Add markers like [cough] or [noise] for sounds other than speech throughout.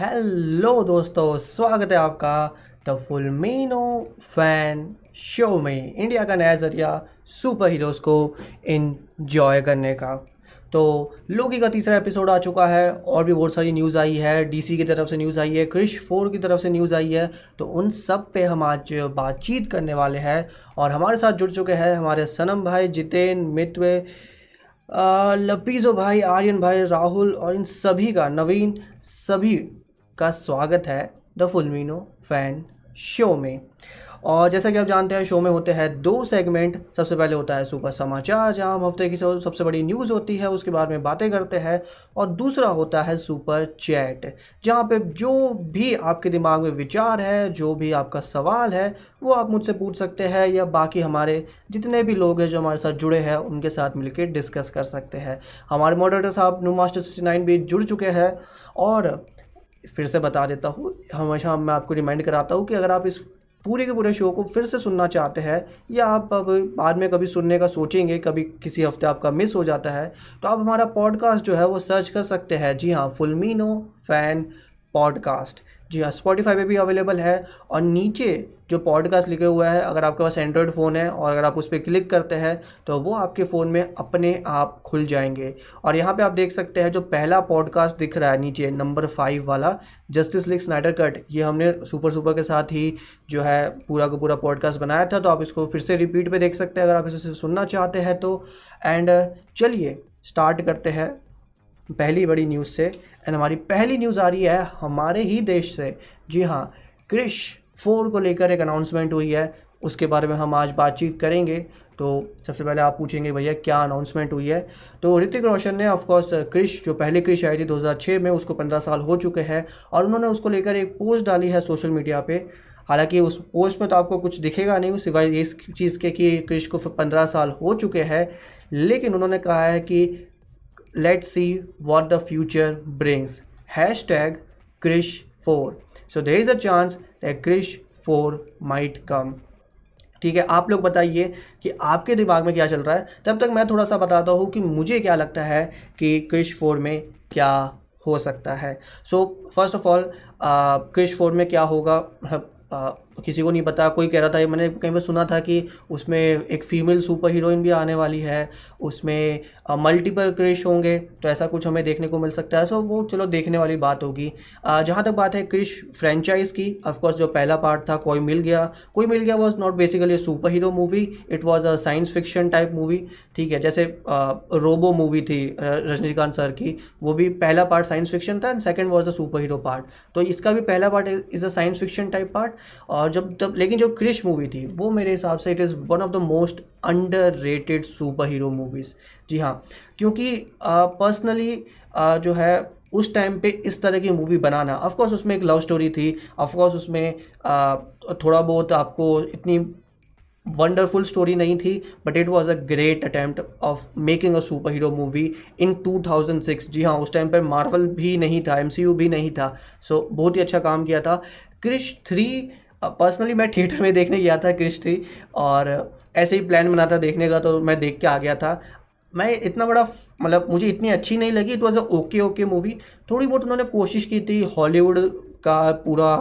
Hello दोस्तों, स्वागत है आपका द फुलमीनो फ़ैन शो में, इंडिया का नया ज़रिया सुपर हीरोज को इन्जॉय करने का। तो लोकी का तीसरा एपिसोड आ चुका है और भी बहुत सारी न्यूज़ आई है डीसी की तरफ़ से न्यूज़ आई है क्रिश फोर की तरफ़ से न्यूज़ आई है तो उन सब पे हम आज बातचीत करने वाले हैं और हमारे साथ जुड़ चुके हैं हमारे सनम भाई, जितेन, मितवे लपीजो भाई, आर्यन भाई, राहुल और इन सभी का, नवीन सभी का स्वागत है द फुलमिनो फ़ैन शो में। और जैसा कि आप जानते हैं, शो में होते हैं दो सेगमेंट सबसे पहले होता है सुपर समाचार, जहाँ हम हफ़्ते की सबसे बड़ी न्यूज़ होती है, उसके बारे में बातें करते हैं। और दूसरा होता है सुपर चैट, जहाँ पे जो भी आपके दिमाग में विचार है, जो भी आपका सवाल है, वो आप मुझसे पूछ सकते हैं, या बाकी हमारे जितने भी लोग हैं जो हमारे साथ जुड़े हैं, उनके साथ मिलकर डिस्कस कर सकते हैं। हमारे मॉडरेटर साहब, न्यू मास्टर सिक्सटी नाइन भी जुड़ चुके हैं। और फिर से बता देता हूँ, हमेशा मैं आपको रिमाइंड कराता हूँ कि अगर आप इस पूरे के पूरे शो को फिर से सुनना चाहते हैं या आप अब बाद में कभी सुनने का सोचेंगे, कभी किसी हफ़्ते आपका मिस हो जाता है तो आप हमारा पॉडकास्ट जो है वो सर्च कर सकते हैं। जी हाँ फुलमीनो फ़ैन पॉडकास्ट जी हाँ स्पॉटीफाई पे भी अवेलेबल है और नीचे जो पॉडकास्ट लिखे हुआ है, अगर आपके पास एंड्रॉयड फ़ोन है और अगर आप उस पर क्लिक करते हैं तो वो आपके फ़ोन में अपने आप खुल जाएँगे। और यहाँ पे आप देख सकते हैं जो पहला पॉडकास्ट दिख रहा है नीचे नंबर फाइव वाला जस्टिस लिक स्नाइडर कट ये हमने सुपर सुपर के साथ ही जो है पूरा का पूरा पॉडकास्ट बनाया था तो आप इसको फिर से रिपीट पर देख सकते हैं, अगर आप इसे सुनना चाहते हैं तो। एंड चलिए स्टार्ट करते हैं। पहली बड़ी न्यूज़ से एंड हमारी पहली न्यूज़ आ रही है हमारे ही देश से। जी हाँ क्रिश फोर को लेकर एक अनाउंसमेंट हुई है, उसके बारे में हम आज बातचीत करेंगे। तो सबसे पहले आप पूछेंगे, भैया, क्या अनाउंसमेंट हुई है? तो ऋतिक रोशन ने ऑफकोर्स क्रिश जो पहले क्रिश आई थी 2006 में, उसको 15 साल हो चुके हैं, और उन्होंने उसको लेकर एक पोस्ट डाली है सोशल मीडिया पे। हालाँकि उस पोस्ट में तो आपको कुछ दिखेगा नहीं, सिवाय इस चीज़ के कि क्रिश को पंद्रह साल हो चुके हैं, लेकिन उन्होंने कहा है कि see what the future brings hashtag Krrish four so there is a chance that Krrish four might come ठीक है आप लोग बताइए कि आपके दिमाग में क्या चल रहा है। तब तक मैं थोड़ा सा बताता हूँ कि मुझे क्या लगता है कि क्रिश फोर में क्या हो सकता है। So first of all Krrish four में क्या होगा? आ, किसी को नहीं पता, कोई कह रहा था, मैंने कहीं पर सुना था कि उसमें एक फ़ीमेल सुपर हीरोइन भी आने वाली है, उसमें मल्टीपल क्रिश होंगे तो ऐसा कुछ हमें देखने को मिल सकता है। सो वो चलो देखने वाली बात होगी। जहाँ तक बात है क्रिश फ्रेंचाइज की ऑफकोर्स जो पहला पार्ट था, कोई मिल गया। Koi Mil Gaya was not basically super hero movie it was a science fiction type movie ठीक है, जैसे रोबो मूवी थी रजनीकांत सर की, वो भी पहला पार्ट साइंस फिक्शन था and second was a super hero part तो इसका भी पहला part is a science fiction type part और जब तब लेकिन जो क्रिश मूवी थी वो मेरे हिसाब से it is one of the most under rated super hero movies जी हाँ क्योंकि पर्सनली जो है उस टाइम पे इस तरह की मूवी बनाना ऑफकोर्स उसमें एक लव स्टोरी थी ऑफकोर्स उसमें थोड़ा बहुत आपको इतनी वंडरफुल स्टोरी नहीं थी but it was a great attempt of making a super hero movie in 2006 जी हाँ उस टाइम पर मार्वल भी नहीं था एमसीयू भी नहीं था सो so, बहुत ही अच्छा काम किया था। क्रिश थ्री पर्सनली मैं थिएटर में देखने गया था थ्री और ऐसे ही प्लान बना था देखने का तो मैं देख के आ गया था। मैं इतना बड़ा मतलब मुझे इतनी अच्छी नहीं लगी it was a okay okay movie थोड़ी बहुत उन्होंने कोशिश की थी हॉलीवुड का पूरा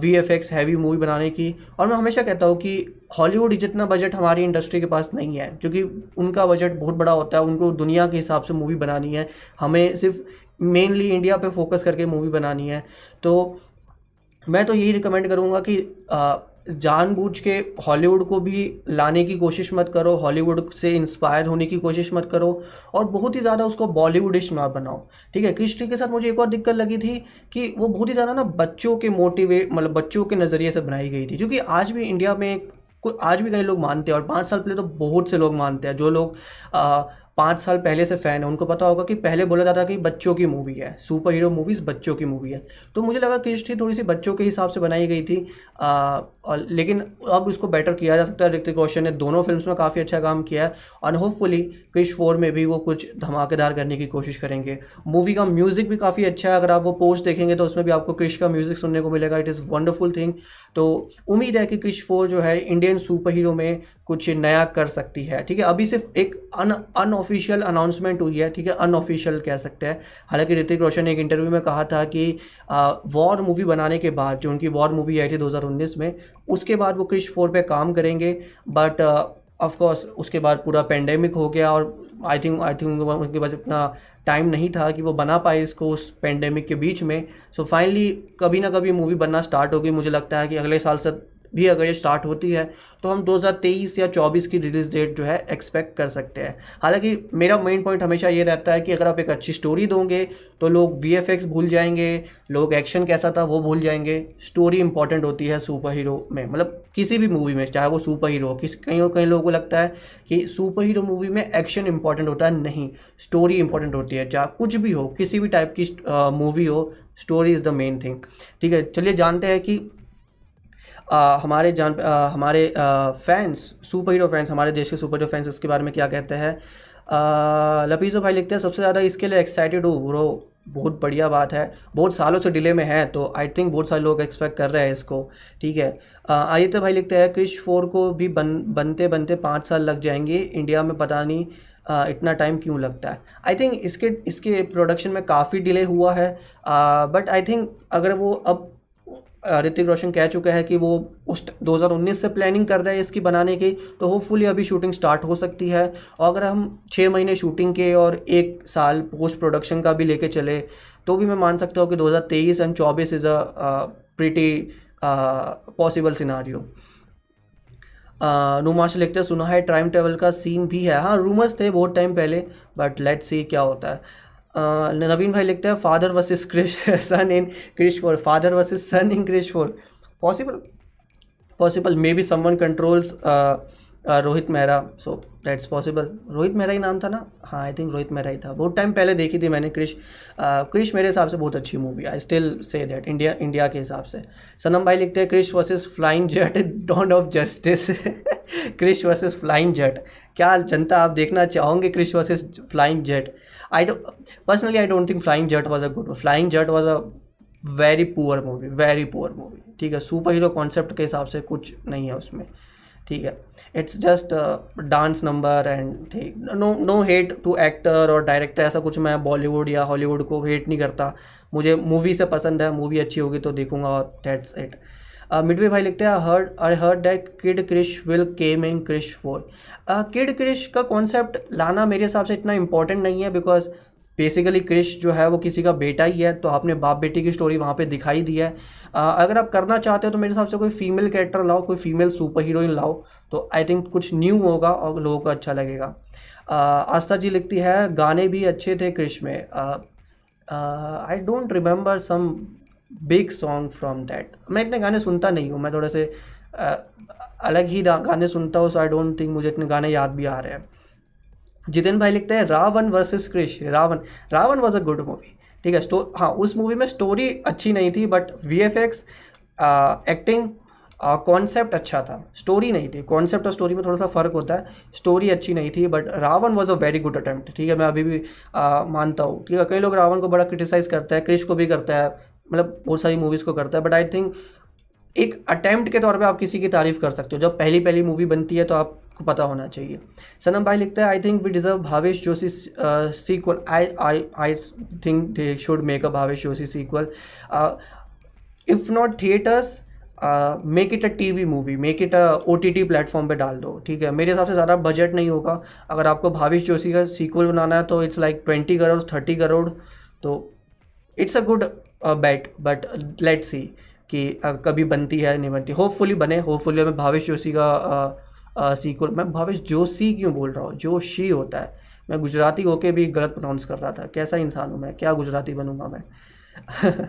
V F X heavy movie बनाने की, और मैं हमेशा कहता हूँ कि हॉलीवुड जितना बजट हमारी इंडस्ट्री के पास नहीं है, क्योंकि उनका बजट बहुत बड़ा होता है, उनको दुनिया के हिसाब से मूवी बनानी है। हमें सिर्फ़ मेनली इंडिया पे फोकस करके मूवी बनानी है। तो मैं तो यही रिकमेंड करूँगा कि जानबूझ के हॉलीवुड को भी लाने की कोशिश मत करो हॉलीवुड से इंस्पायर होने की कोशिश मत करो और बहुत ही ज़्यादा उसको बॉलीवुडिश ना बनाओ। ठीक है? क्रिस्टी के साथ मुझे एक और दिक्कत लगी थी कि वो बहुत ही ज़्यादा ना बच्चों के मोटिवेट मतलब बच्चों के नज़रिए से बनाई गई थी। क्योंकि आज भी इंडिया में आज भी कई लोग मानते हैं और पाँच साल पहले तो बहुत से लोग मानते हैं। जो लोग पाँच साल पहले से फ़ैन है। उनको पता होगा कि पहले बोला जाता था कि बच्चों की मूवी है सुपर हीरो मूवीज़ बच्चों की मूवी है। तो मुझे लगा कि थी थोड़ी सी बच्चों के हिसाब से बनाई गई थी। आ, और लेकिन अब इसको बेटर किया जा सकता है। ऋतिक रोशन ने दोनों फिल्म्स में काफ़ी अच्छा काम किया है और होपफुली क्रिश फोर में भी वो कुछ धमाकेदार करने की कोशिश करेंगे। मूवी का म्यूज़िक भी काफ़ी अच्छा है। अगर आप वो पोस्ट देखेंगे तो उसमें भी आपको क्रिश का म्यूज़िक सुनने को मिलेगा। इट इज़ वंडरफुल थिंग तो उम्मीद है कि क्रिश फोर जो है इंडियन सुपर हीरो में कुछ नया कर सकती है। ठीक है, अभी सिर्फ़ एक अन अनऑफिशियल अनाउंसमेंट हुई है। ठीक है अनऑफिशियल कह सकते हैं। हालाँकि ऋतिक रोशन ने एक इंटरव्यू में कहा था कि वॉर मूवी बनाने के बाद जो उनकी वॉर मूवी आई थी 2019 में उसके बाद वो क्रिश फोर पे काम करेंगे बट ऑफकोर्स उसके बाद पूरा पेंडेमिक हो गया और आई थिंक आई थिंक उनके पास इतना टाइम नहीं था कि वो बना पाए इसको उस पेंडेमिक के बीच में। सो so फाइनली कभी ना कभी मूवी बनना स्टार्ट होगी। मुझे लगता है कि अगले साल से भी अगर ये स्टार्ट होती है तो हम 2023 या 24 की रिलीज़ डेट जो है एक्सपेक्ट कर सकते हैं। हालाँकि मेरा मेन पॉइंट हमेशा ये रहता है कि अगर आप एक अच्छी स्टोरी दोगे तो लोग वीएफएक्स भूल जाएँगे, लोग एक्शन कैसा था वो भूल जाएँगे। स्टोरी इंपॉर्टेंट होती है सुपर हीरो में मतलब किसी भी मूवी में, चाहे वो सुपर हीरो किस कहीं और कहीं लोगों को लगता है कि सुपर हीरो मूवी में एक्शन इंपॉर्टेंट होता है नहीं स्टोरी इंपॉर्टेंट होती है, चाहे कुछ भी हो, किसी भी टाइप की मूवी हो story is the main thing ठीक है, चलिए जानते हैं कि हमारे जान आ, हमारे फैंस सुपर हीरो फैंस हमारे देश के सुपर हीरो फैंस इसके बारे में क्या कहते हैं? लपीजो भाई लिखते हैं सबसे ज़्यादा इसके लिए एक्साइटेड हूँ। ब्रो बहुत बढ़िया बात है। बहुत सालों से डिले में है तो आई थिंक बहुत सारे लोग एक्सपेक्ट कर रहे हैं इसको ठीक है? आदित्य भाई लिखते हैं क्रिश फोर को भी बन बनते बनते पाँच साल लग जाएँगे। इंडिया में पता नहीं आ, इतना टाइम क्यों लगता है? आई थिंक इसके इसके प्रोडक्शन में काफ़ी डिले हुआ है बट आई थिंक अगर वो अब ऋतिक रोशन कह चुका है कि वो उस 2019 से प्लानिंग कर रहे हैं इसकी बनाने की तो होपफुली अभी शूटिंग स्टार्ट हो सकती है। और अगर हम छः महीने शूटिंग के और एक साल पोस्ट प्रोडक्शन का भी लेके चले तो भी मैं मान सकता हूँ कि 2023 and 24 is a pretty possible scenario Numash लिखते सुना है टाइम ट्रेवल का सीन भी है। हाँ रूमर्स थे बहुत टाइम पहले बट लेट्स सी क्या होता है। नवीन भाई लिखते हैं father versus Krrish son in Krrish four father versus son in Krrish four possible possible may be someone controls Rohit Mehra so that's possible Rohit Mehra ही नाम था ना? हाँ आई थिंक रोहित मेहरा ही था। बहुत टाइम पहले देखी थी मैंने क्रिश क्रिश मेरे हिसाब से बहुत अच्छी movie I still say that India India के हिसाब से। सनम भाई लिखते हैं Krrish versus Flying Jet Dawn of Justice Krrish versus Flying Jet क्या जनता आप देखना चाहोगे Krrish versus Flying Jet I don't, personally, I don't think Flying Jet was a good one. Flying Jet was a very poor movie very poor movie ठीक है super hero concept के हिसाब से कुछ नहीं है उसमें। ठीक है it's just dance number and ठीक no no hate to actor और डायरेक्टर ऐसा कुछ मैं बॉलीवुड या हॉलीवुड को हेट नहीं करता। मुझे मूवी से पसंद है मूवी अच्छी होगी तो देखूँगा और दैट्स इट मिडवे भाई लिखते हैं heard I heard that kid Krrish will came in Krrish four kid Krrish का कॉन्सेप्ट लाना मेरे हिसाब से इतना इंपॉर्टेंट नहीं है बिकॉज़ बेसिकली क्रिश जो है वो किसी का बेटा ही है तो आपने बाप बेटी की स्टोरी वहाँ पे दिखाई दी है। Uh, अगर आप करना चाहते हो तो मेरे हिसाब से कोई फीमेल कैरेक्टर लाओ कोई फीमेल सुपर हीरोइन लाओ तो आई थिंक कुछ न्यू होगा और लोगों को अच्छा लगेगा। Uh, आस्था जी लिखती है गाने भी अच्छे थे क्रिश में। I don't remember some big song from that मैं इतने गाने सुनता नहीं हूँ मैं थोड़े से आ, अलग ही गाने सुनता हूँ सो आई डोंट थिंक मुझे इतने गाने याद भी आ रहे हैं। जितेन भाई लिखते हैं Ravan versus Krrish Ravan Ravan was a good movie ठीक है? स्टो हाँ उस मूवी में स्टोरी अच्छी नहीं थी but V F X acting concept अच्छा था। स्टोरी नहीं थी कॉन्सेप्ट और स्टोरी में थोड़ा सा फ़र्क होता है। स्टोरी अच्छी नहीं थी but Ravan was a very good attempt ठीक है? मैं अभी भी आ, मानता हूँ ठीक है? कई लोग रावण को बड़ा क्रिटिसाइज़ करते हैं क्रिश को भी करता है मतलब बहुत सारी मूवीज़ को करता है बट आई थिंक एक अटैम्प्ट के तौर पे आप किसी की तारीफ़ कर सकते हो। जब पहली पहली मूवी बनती है तो आपको पता होना चाहिए। सनम भाई लिखता है I think we deserve Bhavesh Joshi sequel I I I think they should make a Bhavesh Joshi sequel if not theatres make it a T V movie make it a O T T platform पर डाल दो, ठीक है? मेरे हिसाब से ज़्यादा budget नहीं होगा। अगर आपको भावेश जोशी का सीक्वल बनाना है तो it's like twenty crore thirty crore तो it's a good bet but let see कि कभी बनती है, नहीं बनती। होपफुली बने होपफुली मैं भावेश जोशी का सीक्वल मैं भावेश जोशी क्यों बोल रहा हूँ? जोशी होता है। मैं गुजराती होके भी गलत प्रोनाउंस कर रहा था। कैसा इंसान हूँ मैं? क्या गुजराती बनूँगा मैं? [laughs]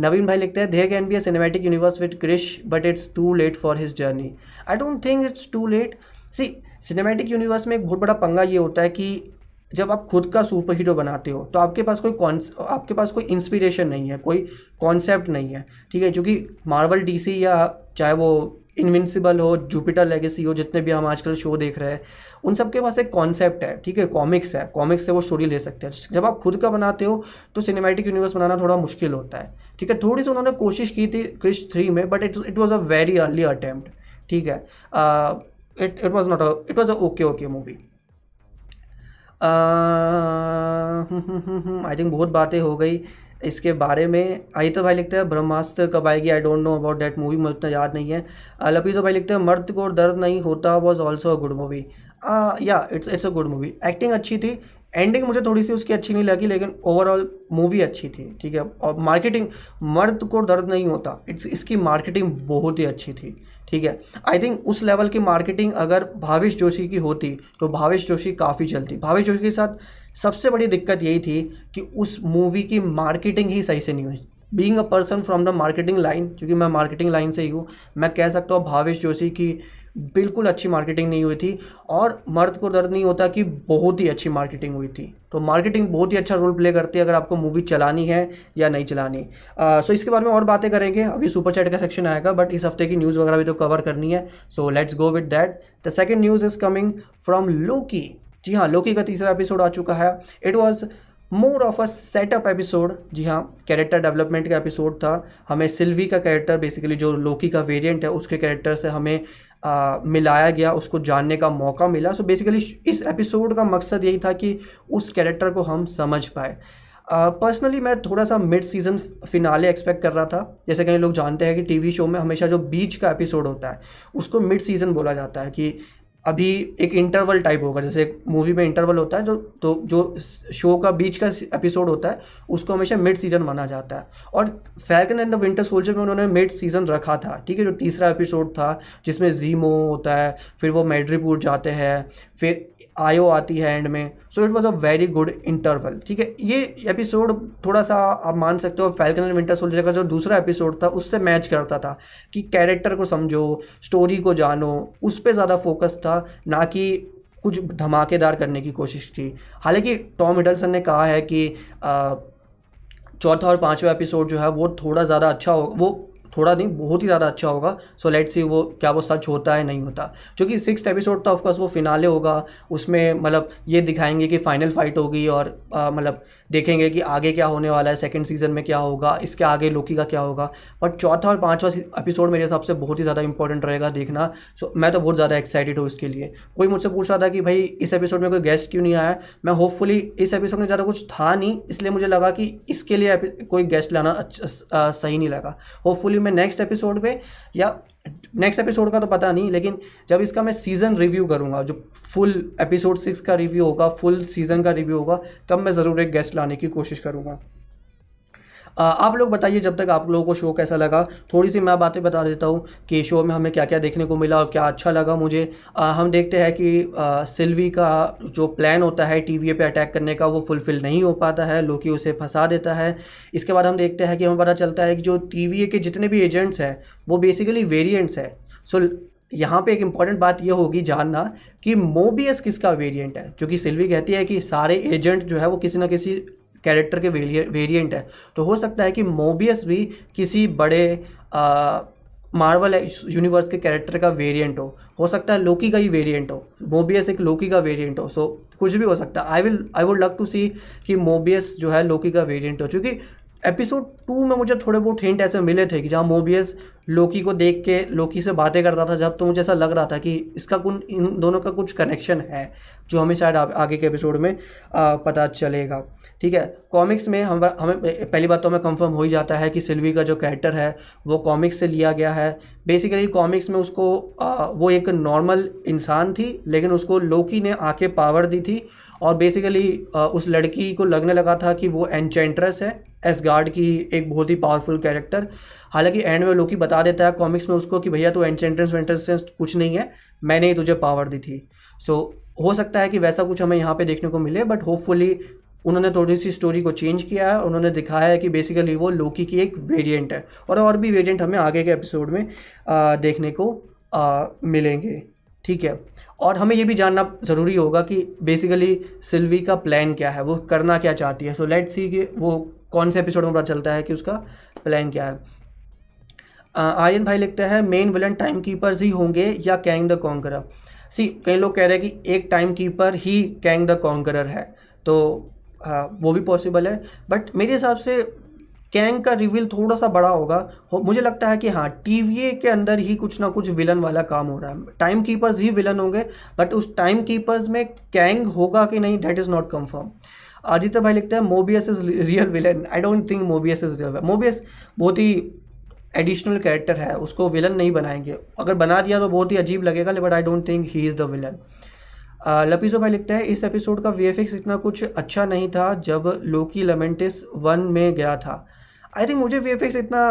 नवीन भाई लिखते हैं there can be a cinematic universe with Krrish but it's too late for his journey I don't think it's too late see cinematic universe में एक बहुत बड़ा पंगा ये होता है कि जब आप खुद का सुपर हीरो बनाते हो तो आपके पास कोई कॉन्स आपके पास कोई इंस्पिरेशन नहीं है, कोई कॉन्सेप्ट नहीं है, ठीक है? जो कि मार्वल डीसी या चाहे वो इनविंसिबल हो जुपिटर लेगेसी हो, जितने भी हम आजकल शो देख रहे हैं, उन सब के पास एक कॉन्सेप्ट है, ठीक है? कॉमिक्स है कॉमिक्स से वो स्टोरी ले सकते हैं। जब आप खुद का बनाते हो तो सिनेमैटिक यूनिवर्स बनाना थोड़ा मुश्किल होता है, ठीक है? थोड़ी सी उन्होंने कोशिश की थी क्रिश थ्री में but it it was a very early attempt ठीक है? It it was not it was a okay okay movie I think बहुत बातें हो गई। इसके बारे में आई तो भाई लिखते हैं, ब्रह्मास्त्र कब आएगी? I don't know about that movie मुझे याद नहीं है। लपीजो भाई लिखते हैं, मर्द को दर्द नहीं होता was also a good movie या it's it's a good movie acting अच्छी थी। एंडिंग मुझे थोड़ी सी उसकी अच्छी नहीं लगी, लेकिन ओवरऑल मूवी अच्छी थी, ठीक है? और मार्केटिंग मर्द को दर्द नहीं होता। इट्स इसकी मार्केटिंग बहुत ही अच्छी थी। ठीक है? आई थिंक उस लेवल की मार्केटिंग अगर भावेश जोशी की होती तो भावेश जोशी काफ़ी चलती भावेश जोशी के साथ सबसे बड़ी दिक्कत यही थी कि उस मूवी की मार्केटिंग ही सही से नहीं हुई। Being a person from the marketing line क्योंकि मैं मार्केटिंग लाइन से ही हूँ, मैं कह सकता हूँ भावेश जोशी की बिल्कुल अच्छी मार्केटिंग नहीं हुई थी और मर्द को दर्द नहीं होता कि बहुत ही अच्छी मार्केटिंग हुई थी। तो मार्केटिंग बहुत ही अच्छा रोल प्ले करती है अगर आपको मूवी चलानी है या नहीं चलानी। सो इसके बारे में और बातें करेंगे। अभी सुपर चैट का सेक्शन आएगा बट इस हफ़्ते की न्यूज़ वगैरह भी तो कवर करनी है। So let's go with that the second news is coming from Loki जी हाँ लोकी का तीसरा एपिसोड आ चुका है। It was more of a setup episode जी हाँ कैरेक्टर डेवलपमेंट का एपिसोड था। हमें सिल्वी का कैरेक्टर बेसिकली जो लोकी का वेरिएंट है, उसके कैरेक्टर से हमें मिलाया गया उसको जानने का मौका मिला। सो so बेसिकली इस एपिसोड का मकसद यही था कि उस कैरेक्टर को हम समझ पाए। पर्सनली uh, मैं थोड़ा सा मिड सीज़न फिनाले एक्सपेक्ट कर रहा था। जैसे कहीं लोग जानते हैं कि टीवी शो में हमेशा जो बीच का एपिसोड होता है उसको मिड सीज़न बोला जाता है कि अभी एक इंटरवल टाइप होगा, जैसे एक मूवी में इंटरवल होता है जो तो जो शो का बीच का एपिसोड होता है, उसको हमेशा मिड सीज़न माना जाता है। और Falcon and the Winter Soldier में उन्होंने मिड सीज़न रखा था, ठीक है, जो तीसरा एपिसोड था, जिसमें जीमो होता है, फिर वो मेड्रीपुर जाते हैं, फिर आयो आती है एंड में. So it was a very good interval ठीक है? ये एपिसोड थोड़ा सा आप मान सकते हो फैल्कन एंड विंटर सोल्जर का जो दूसरा एपिसोड था, उससे मैच करता था कि कैरेक्टर को समझो स्टोरी को जानो, उस पर ज़्यादा फोकस था, ना कि कुछ धमाकेदार करने की कोशिश की. हालाँकि टॉम हिडलसन ने कहा है कि चौथा और पाँचवा एपिसोड जो है, वो थोड़ा ज़्यादा अच्छा हो, वो थोड़ा नहीं, बहुत ही ज़्यादा अच्छा होगा। सो लेट सी वो क्या वो सच होता है, नहीं होता। क्योंकि सिक्स एपिसोड तो ऑफकोर्स वो फिनाले होगा। उसमें मतलब ये दिखाएँगे कि फाइनल फाइट होगी और मतलब देखेंगे कि आगे क्या होने वाला है सेकंड सीज़न में क्या होगा, इसके आगे लोकी का क्या होगा। बट चौथा और पाँचवा एपिसोड मेरे हिसाब से बहुत ही ज़्यादा इंपॉर्टेंट रहेगा देखना। सो मैं तो बहुत ज़्यादा एक्साइटेड हूँ इसके लिए। कोई मुझसे पूछ रहा था कि भाई, इस एपिसोड में कोई गेस्ट क्यों नहीं आया? मैं होपफुली इस एपिसोड में ज़्यादा कुछ था नहीं, इसलिए मुझे लगा कि इसके लिए कोई गेस्ट लाना अच्छा सही नहीं लगा। होपफुली मैं नेक्स्ट एपिसोड पे या नेक्स्ट एपिसोड का तो पता नहीं, लेकिन जब इसका मैं सीज़न रिव्यू करूँगा, जो फुल एपिसोड सिक्स का रिव्यू होगा फुल सीज़न का रिव्यू होगा, तब मैं ज़रूर एक गेस्ट लाने की कोशिश करूँगा। आप लोग बताइए जब तक आप लोगों को शो कैसा लगा। थोड़ी सी मैं बातें बता देता हूँ कि शो में हमें क्या क्या देखने को मिला और क्या अच्छा लगा मुझे। आ, हम देखते हैं कि आ, सिल्वी का जो प्लान होता है टीवी पे अटैक करने का वो फुलफ़िल नहीं हो पाता है लोकी उसे फंसा देता है। इसके बाद हम देखते हैं कि हमें पता चलता है कि जो टीवीए के जितने भी एजेंट्स हैं वो बेसिकली वेरियंट्स हैं। सो यहाँ पे एक इंपॉर्टेंट बात ये होगी जानना कि मोबियस किसका वेरिएंट है? जो कि सिल्वी कहती है कि सारे एजेंट जो है वो किसी ना किसी कैरेक्टर के वेरिएंट है। तो हो सकता है कि मोबियस भी किसी बड़े मार्वल यूनिवर्स के कैरेक्टर का वेरिएंट हो। हो सकता है लोकी का ही वेरिएंट हो। मोबियस एक लोकी का वेरिएंट हो। सो so, कुछ भी हो सकता है। I will I would love to see कि मोबियस जो है लोकी का वेरिएंट हो। चूँकि एपिसोड टू में मुझे थोड़े बहुत हिंट ऐसे मिले थे कि जहाँ मोबियस लोकी को देख के लोकी से बातें करता था जब तो मुझे ऐसा लग रहा था कि इसका कुछ इन दोनों का कुछ कनेक्शन है जो हमें शायद आगे के एपिसोड में आ, पता चलेगा। ठीक है? कॉमिक्स में हम हमें पहली बात तो हमें कंफर्म हो ही जाता है कि सिल्वी का जो कैरेक्टर है वो कॉमिक्स से लिया गया है। बेसिकली कॉमिक्स में उसको आ, वो एक नॉर्मल इंसान थी लेकिन उसको लोकी ने आके पावर दी थी और बेसिकली उस लड़की को लगने लगा था कि वो एनचेंट्रेस है एस गार्ड की एक बहुत ही पावरफुल कैरेक्टर हालाँकि एंड में लोकी बता देता है कॉमिक्स में उसको कि भैया तो एनचेंट्रेस वेंट्रेस कुछ नहीं है मैंने ही तुझे पावर दी थी। सो so, हो सकता है कि वैसा कुछ हमें यहाँ पे देखने को मिले बट होपफुली उन्होंने थोड़ी सी स्टोरी को चेंज किया है उन्होंने दिखाया है कि बेसिकली वो लोकी की एक वेरिएंट है। और और भी वेरिएंट हमें आगे के एपिसोड में आ, देखने को आ, मिलेंगे। ठीक है? और हमें ये भी जानना ज़रूरी होगा कि बेसिकली सिल्वी का प्लान क्या है वो करना क्या चाहती है। सो लेट सी कि वो कौन से एपिसोड में पता चलता है कि उसका प्लान क्या है। आर्यन भाई लिखते हैं मेन विलन टाइम कीपर्स ही होंगे या कैंग द कॉन्करर सी कई लोग कह रहे हैं कि एक टाइम कीपर ही कैंग द कॉन्करर है। तो आ, वो भी पॉसिबल है। बट मेरे हिसाब से कैंग का रिवील थोड़ा सा बड़ा होगा। हो, मुझे लगता है कि हाँ टीवीए के अंदर ही कुछ ना कुछ विलन वाला काम हो रहा है। टाइम कीपर्स ही विलन होंगे बट उस टाइम कीपर्स में कैंग होगा कि नहीं that is not confirm Aditya भाई लिखते हैं Mobius is real villain I don't think Mobius is real Mobius बहुत ही एडिशनल कैरेक्टर है उसको विलन नहीं बनाएँगे। अगर बना दिया तो बहुत ही अजीब लगेगा but I don't think he is the villain लपीसो भाई लिखते हैं, इस एपिसोड का वी इतना कुछ अच्छा नहीं था जब लोकी लेमेंटिस वन में गया था। आई थिंक मुझे वीएफएक्स इतना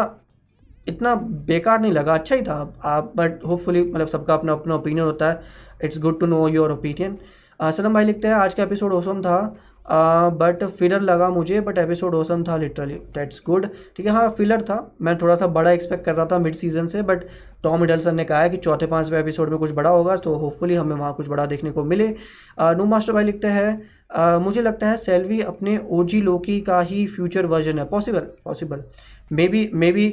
इतना बेकार नहीं लगा अच्छा ही था, आप बट होपफुली मतलब सबका अपना अपना ओपिनियन होता है। It's good to know your opinion Sanam भाई लिखते हैं, आज का एपिसोड ओसम था। बट फिलर लगा मुझे बट एपिसोड ओसम था लिटरली डेट्स गुड ठीक है हाँ फिलर था. मैं थोड़ा सा बड़ा एक्सपेक्ट कर रहा था मिड सीज़न से बट टॉम मिडलसन ने कहा है कि चौथे पाँचवें एपिसोड में कुछ बड़ा होगा तो होपफुली हमें वहाँ कुछ बड़ा देखने को मिले। नो मास्टर भाई लिखते हैं मुझे लगता है सेल्वी अपने ओ जी लोकी का ही फ्यूचर वर्जन है। Possible possible may be maybe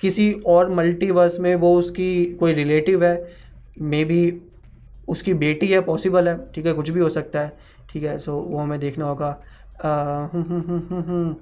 किसी और मल्टीवर्स में वो उसकी कोई रिलेटिव है। मे बी उसकी बेटी है पॉसिबल है। ठीक है, कुछ भी हो सकता है। ठीक है सो वो हमें देखना होगा। सो uh, हम्म, हम्म,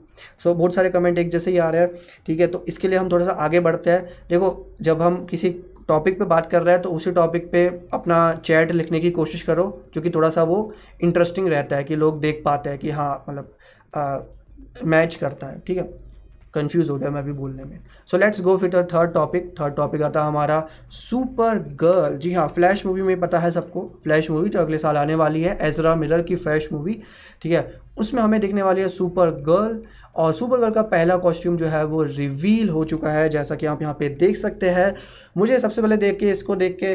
बहुत सारे कमेंट एक जैसे ही आ रहे हैं ठीक है? तो इसके लिए हम थोड़ा सा आगे बढ़ते हैं। देखो जब हम किसी टॉपिक पे बात कर रहे हैं तो उसी टॉपिक पे अपना चैट लिखने की कोशिश करो जो कि थोड़ा सा वो इंटरेस्टिंग रहता है कि लोग देख पाते हैं कि हाँ मतलब मैच करता है ठीक है? कंफ्यूज हो गया मैं अभी बोलने में। सो लेट्स गो फिर थर्ड टॉपिक थर्ड टॉपिक आता है हमारा सुपर गर्ल जी हाँ फ्लैश मूवी में पता है सबको। फ्लैश मूवी जो अगले साल आने वाली है एजरा मिलर की फ्लैश मूवी ठीक है? उसमें हमें देखने वाली है सुपर गर्ल और सुपर गर्ल का पहला कॉस्ट्यूम जो है वो रिवील हो चुका है, जैसा कि आप यहाँ पे देख सकते हैं। मुझे सबसे पहले देख के, इसको देख के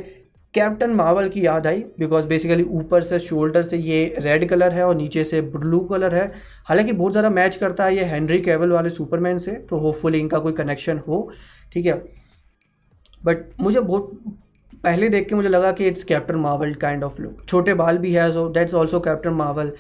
कैप्टन मावल की याद आई बिकॉज़ बेसिकली ऊपर से शोल्डर से ये रेड कलर है और नीचे से ब्लू कलर है। हालाँकि बहुत ज़्यादा मैच करता है ये हेनरी कैबल वाले सुपरमैन से तो होपफुली इनका कोई कनेक्शन हो, ठीक है? बट मुझे बहुत पहले देख के मुझे लगा कि it's Captain Marvel kind of look छोटे बाल भी है so that's also Captain Marvel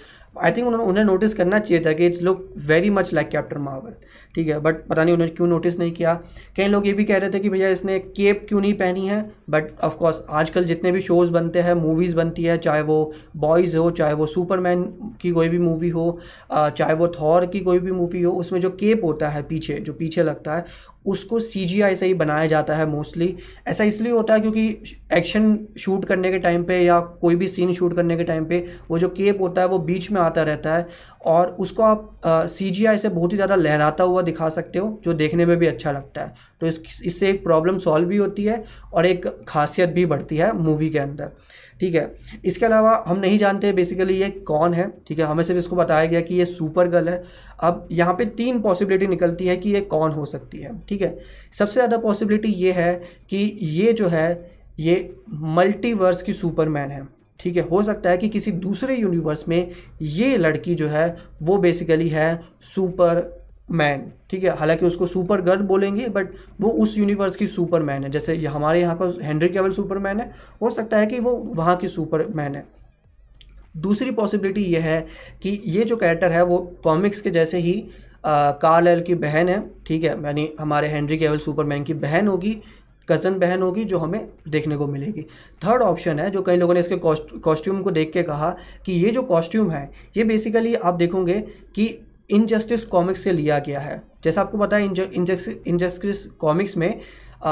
I think उन्होंने उन्हें नोटिस करना चाहिए था कि it's look very much like Captain Marvel ठीक है? बट पता नहीं उन्होंने क्यों नोटिस नहीं किया। कई लोग ये भी कह रहे थे कि भैया इसने केप क्यों नहीं पहनी है? बट ऑफकोर्स आजकल जितने भी शोज़ बनते हैं मूवीज़ बनती है, चाहे वो बॉयज़ हो, चाहे वो सुपरमैन की कोई भी मूवी हो चाहे वो थॉर की कोई भी मूवी हो, उसमें जो केप होता है पीछे, जो पीछे लगता है, उसको सी जी आई से ही बनाया जाता है मोस्टली ऐसा इसलिए होता है क्योंकि एक्शन शूट करने के टाइम पे या कोई भी सीन शूट करने के टाइम पे, वो जो केप होता है, वो बीच में आता रहता है और उसको आप सी जी आई से बहुत ही ज़्यादा लहराता हुआ दिखा सकते हो, जो देखने में भी अच्छा लगता है। तो इस, इससे एक प्रॉब्लम सॉल्व भी होती है और एक खासियत भी बढ़ती है मूवी के अंदर। ठीक है? इसके अलावा हम नहीं जानते बेसिकली ये कौन है, ठीक है? हमें सिर्फ़ इसको बताया गया कि ये सुपर गर्ल है। अब यहाँ पे तीन पॉसिबिलिटी निकलती है कि ये कौन हो सकती है, ठीक है? सबसे ज़्यादा पॉसिबिलिटी ये है कि ये जो है, ये मल्टीवर्स की सुपरमैन है। ठीक है, हो सकता है कि किसी दूसरे यूनिवर्स में ये लड़की जो है, वो बेसिकली है सुपर मैन ठीक है? हालाँकि उसको सुपर गर्ल बोलेंगे बट वो उस यूनिवर्स की सुपर मैन है। जैसे हमारे यहाँ का हेनरी केवल सुपर मैन है, हो सकता है कि वो वहाँ की सुपर मैन है। दूसरी पॉसिबिलिटी ये है कि ये जो कैरेक्टर है, वो कॉमिक्स के जैसे ही कार्ल एल की बहन है, ठीक है? यानी हमारे हेनरी केवल सुपरमैन की बहन होगी कज़न बहन होगी जो हमें देखने को मिलेगी। थर्ड ऑप्शन है जो कई लोगों ने इसके कॉस्ट्यूम को देख के कहा कि ये जो कॉस्ट्यूम है ये बेसिकली आप देखोगे कि इनजस्टिस कॉमिक्स से लिया गया है। जैसा आपको पता है इनजस्टिस कॉमिक्स में आ,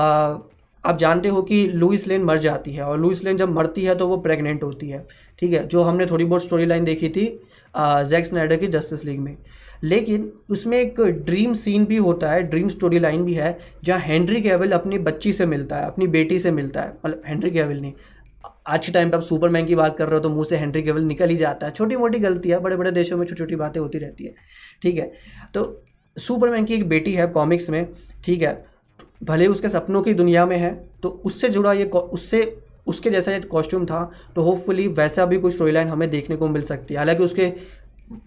आप जानते हो कि लुइस लेन मर जाती है और लुइस लेन जब मरती है तो वो प्रेग्नेंट होती है। ठीक है जो हमने थोड़ी बहुत स्टोरी लाइन देखी थी जैक स्नाइडर की जस्टिस लीग में। लेकिन उसमें एक ड्रीम सीन भी होता है ड्रीम स्टोरी लाइन भी है, जहाँ हेनरी कैवल अपनी बच्ची से मिलता है, अपनी बेटी से मिलता है। मतलब हेनरी कैवल नहीं, आज के टाइम पे आप सुपरमैन की बात कर रहे हो तो मुँह से हेनरी केवल निकल ही जाता है। छोटी मोटी गलतियाँ बड़े बड़े देशों में छोटी छोटी बातें होती रहती है, ठीक है? तो सुपरमैन की एक बेटी है कॉमिक्स में, ठीक है? भले उसके सपनों की दुनिया में है तो उससे जुड़ा ये उससे, उसके जैसा ये कॉस्ट्यूम था तो होपफुली वैसा भी कोई स्टोरी लाइन हमें देखने को मिल सकती है। हालाँकि उसके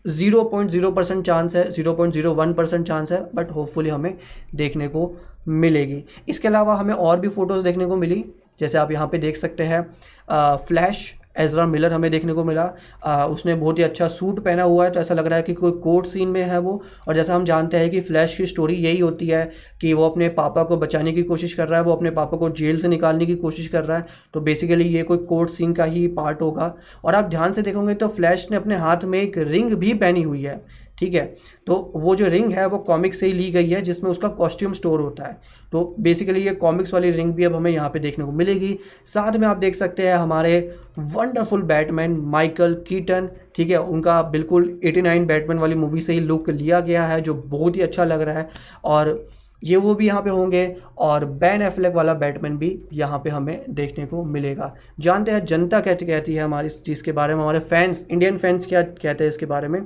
zero point zero percent chance है zero point zero one percent chance है बट होपफुली हमें देखने को मिलेगी। इसके अलावा हमें और भी फ़ोटोज़ देखने को मिली, जैसे आप यहाँ पे देख सकते हैं फ्लैश एजरा मिलर हमें देखने को मिला। आ, उसने बहुत ही अच्छा सूट पहना हुआ है तो ऐसा लग रहा है कि कोई कोर्ट सीन में है वो। और जैसा हम जानते हैं कि फ्लैश की स्टोरी यही होती है कि वो अपने पापा को बचाने की कोशिश कर रहा है वो अपने पापा को जेल से निकालने की कोशिश कर रहा है। तो बेसिकली ये कोई कोर्ट सीन का ही पार्ट होगा। और आप ध्यान से देखोगे तो फ्लैश ने अपने हाथ में एक रिंग भी पहनी हुई है। ठीक है? तो वो जो रिंग है, वो कॉमिक से ही ली गई है, जिसमें उसका कॉस्ट्यूम स्टोर होता है। तो बेसिकली ये कॉमिक्स वाली रिंग भी अब हमें यहाँ पे देखने को मिलेगी। साथ में आप देख सकते हैं हमारे वंडरफुल बैटमैन माइकल कीटन ठीक है? उनका बिल्कुल 89 बैटमैन वाली मूवी से ही लुक लिया गया है, जो बहुत ही अच्छा लग रहा है। और ये वो भी यहाँ पे होंगे, और बैन एफ्लेक वाला बैटमैन भी यहाँ पे हमें देखने को मिलेगा। जानते हैं, जनता क्या कहती है हमारी इस चीज़ के बारे में? हमारे फैंस इंडियन फैंस क्या कहते हैं इसके बारे में?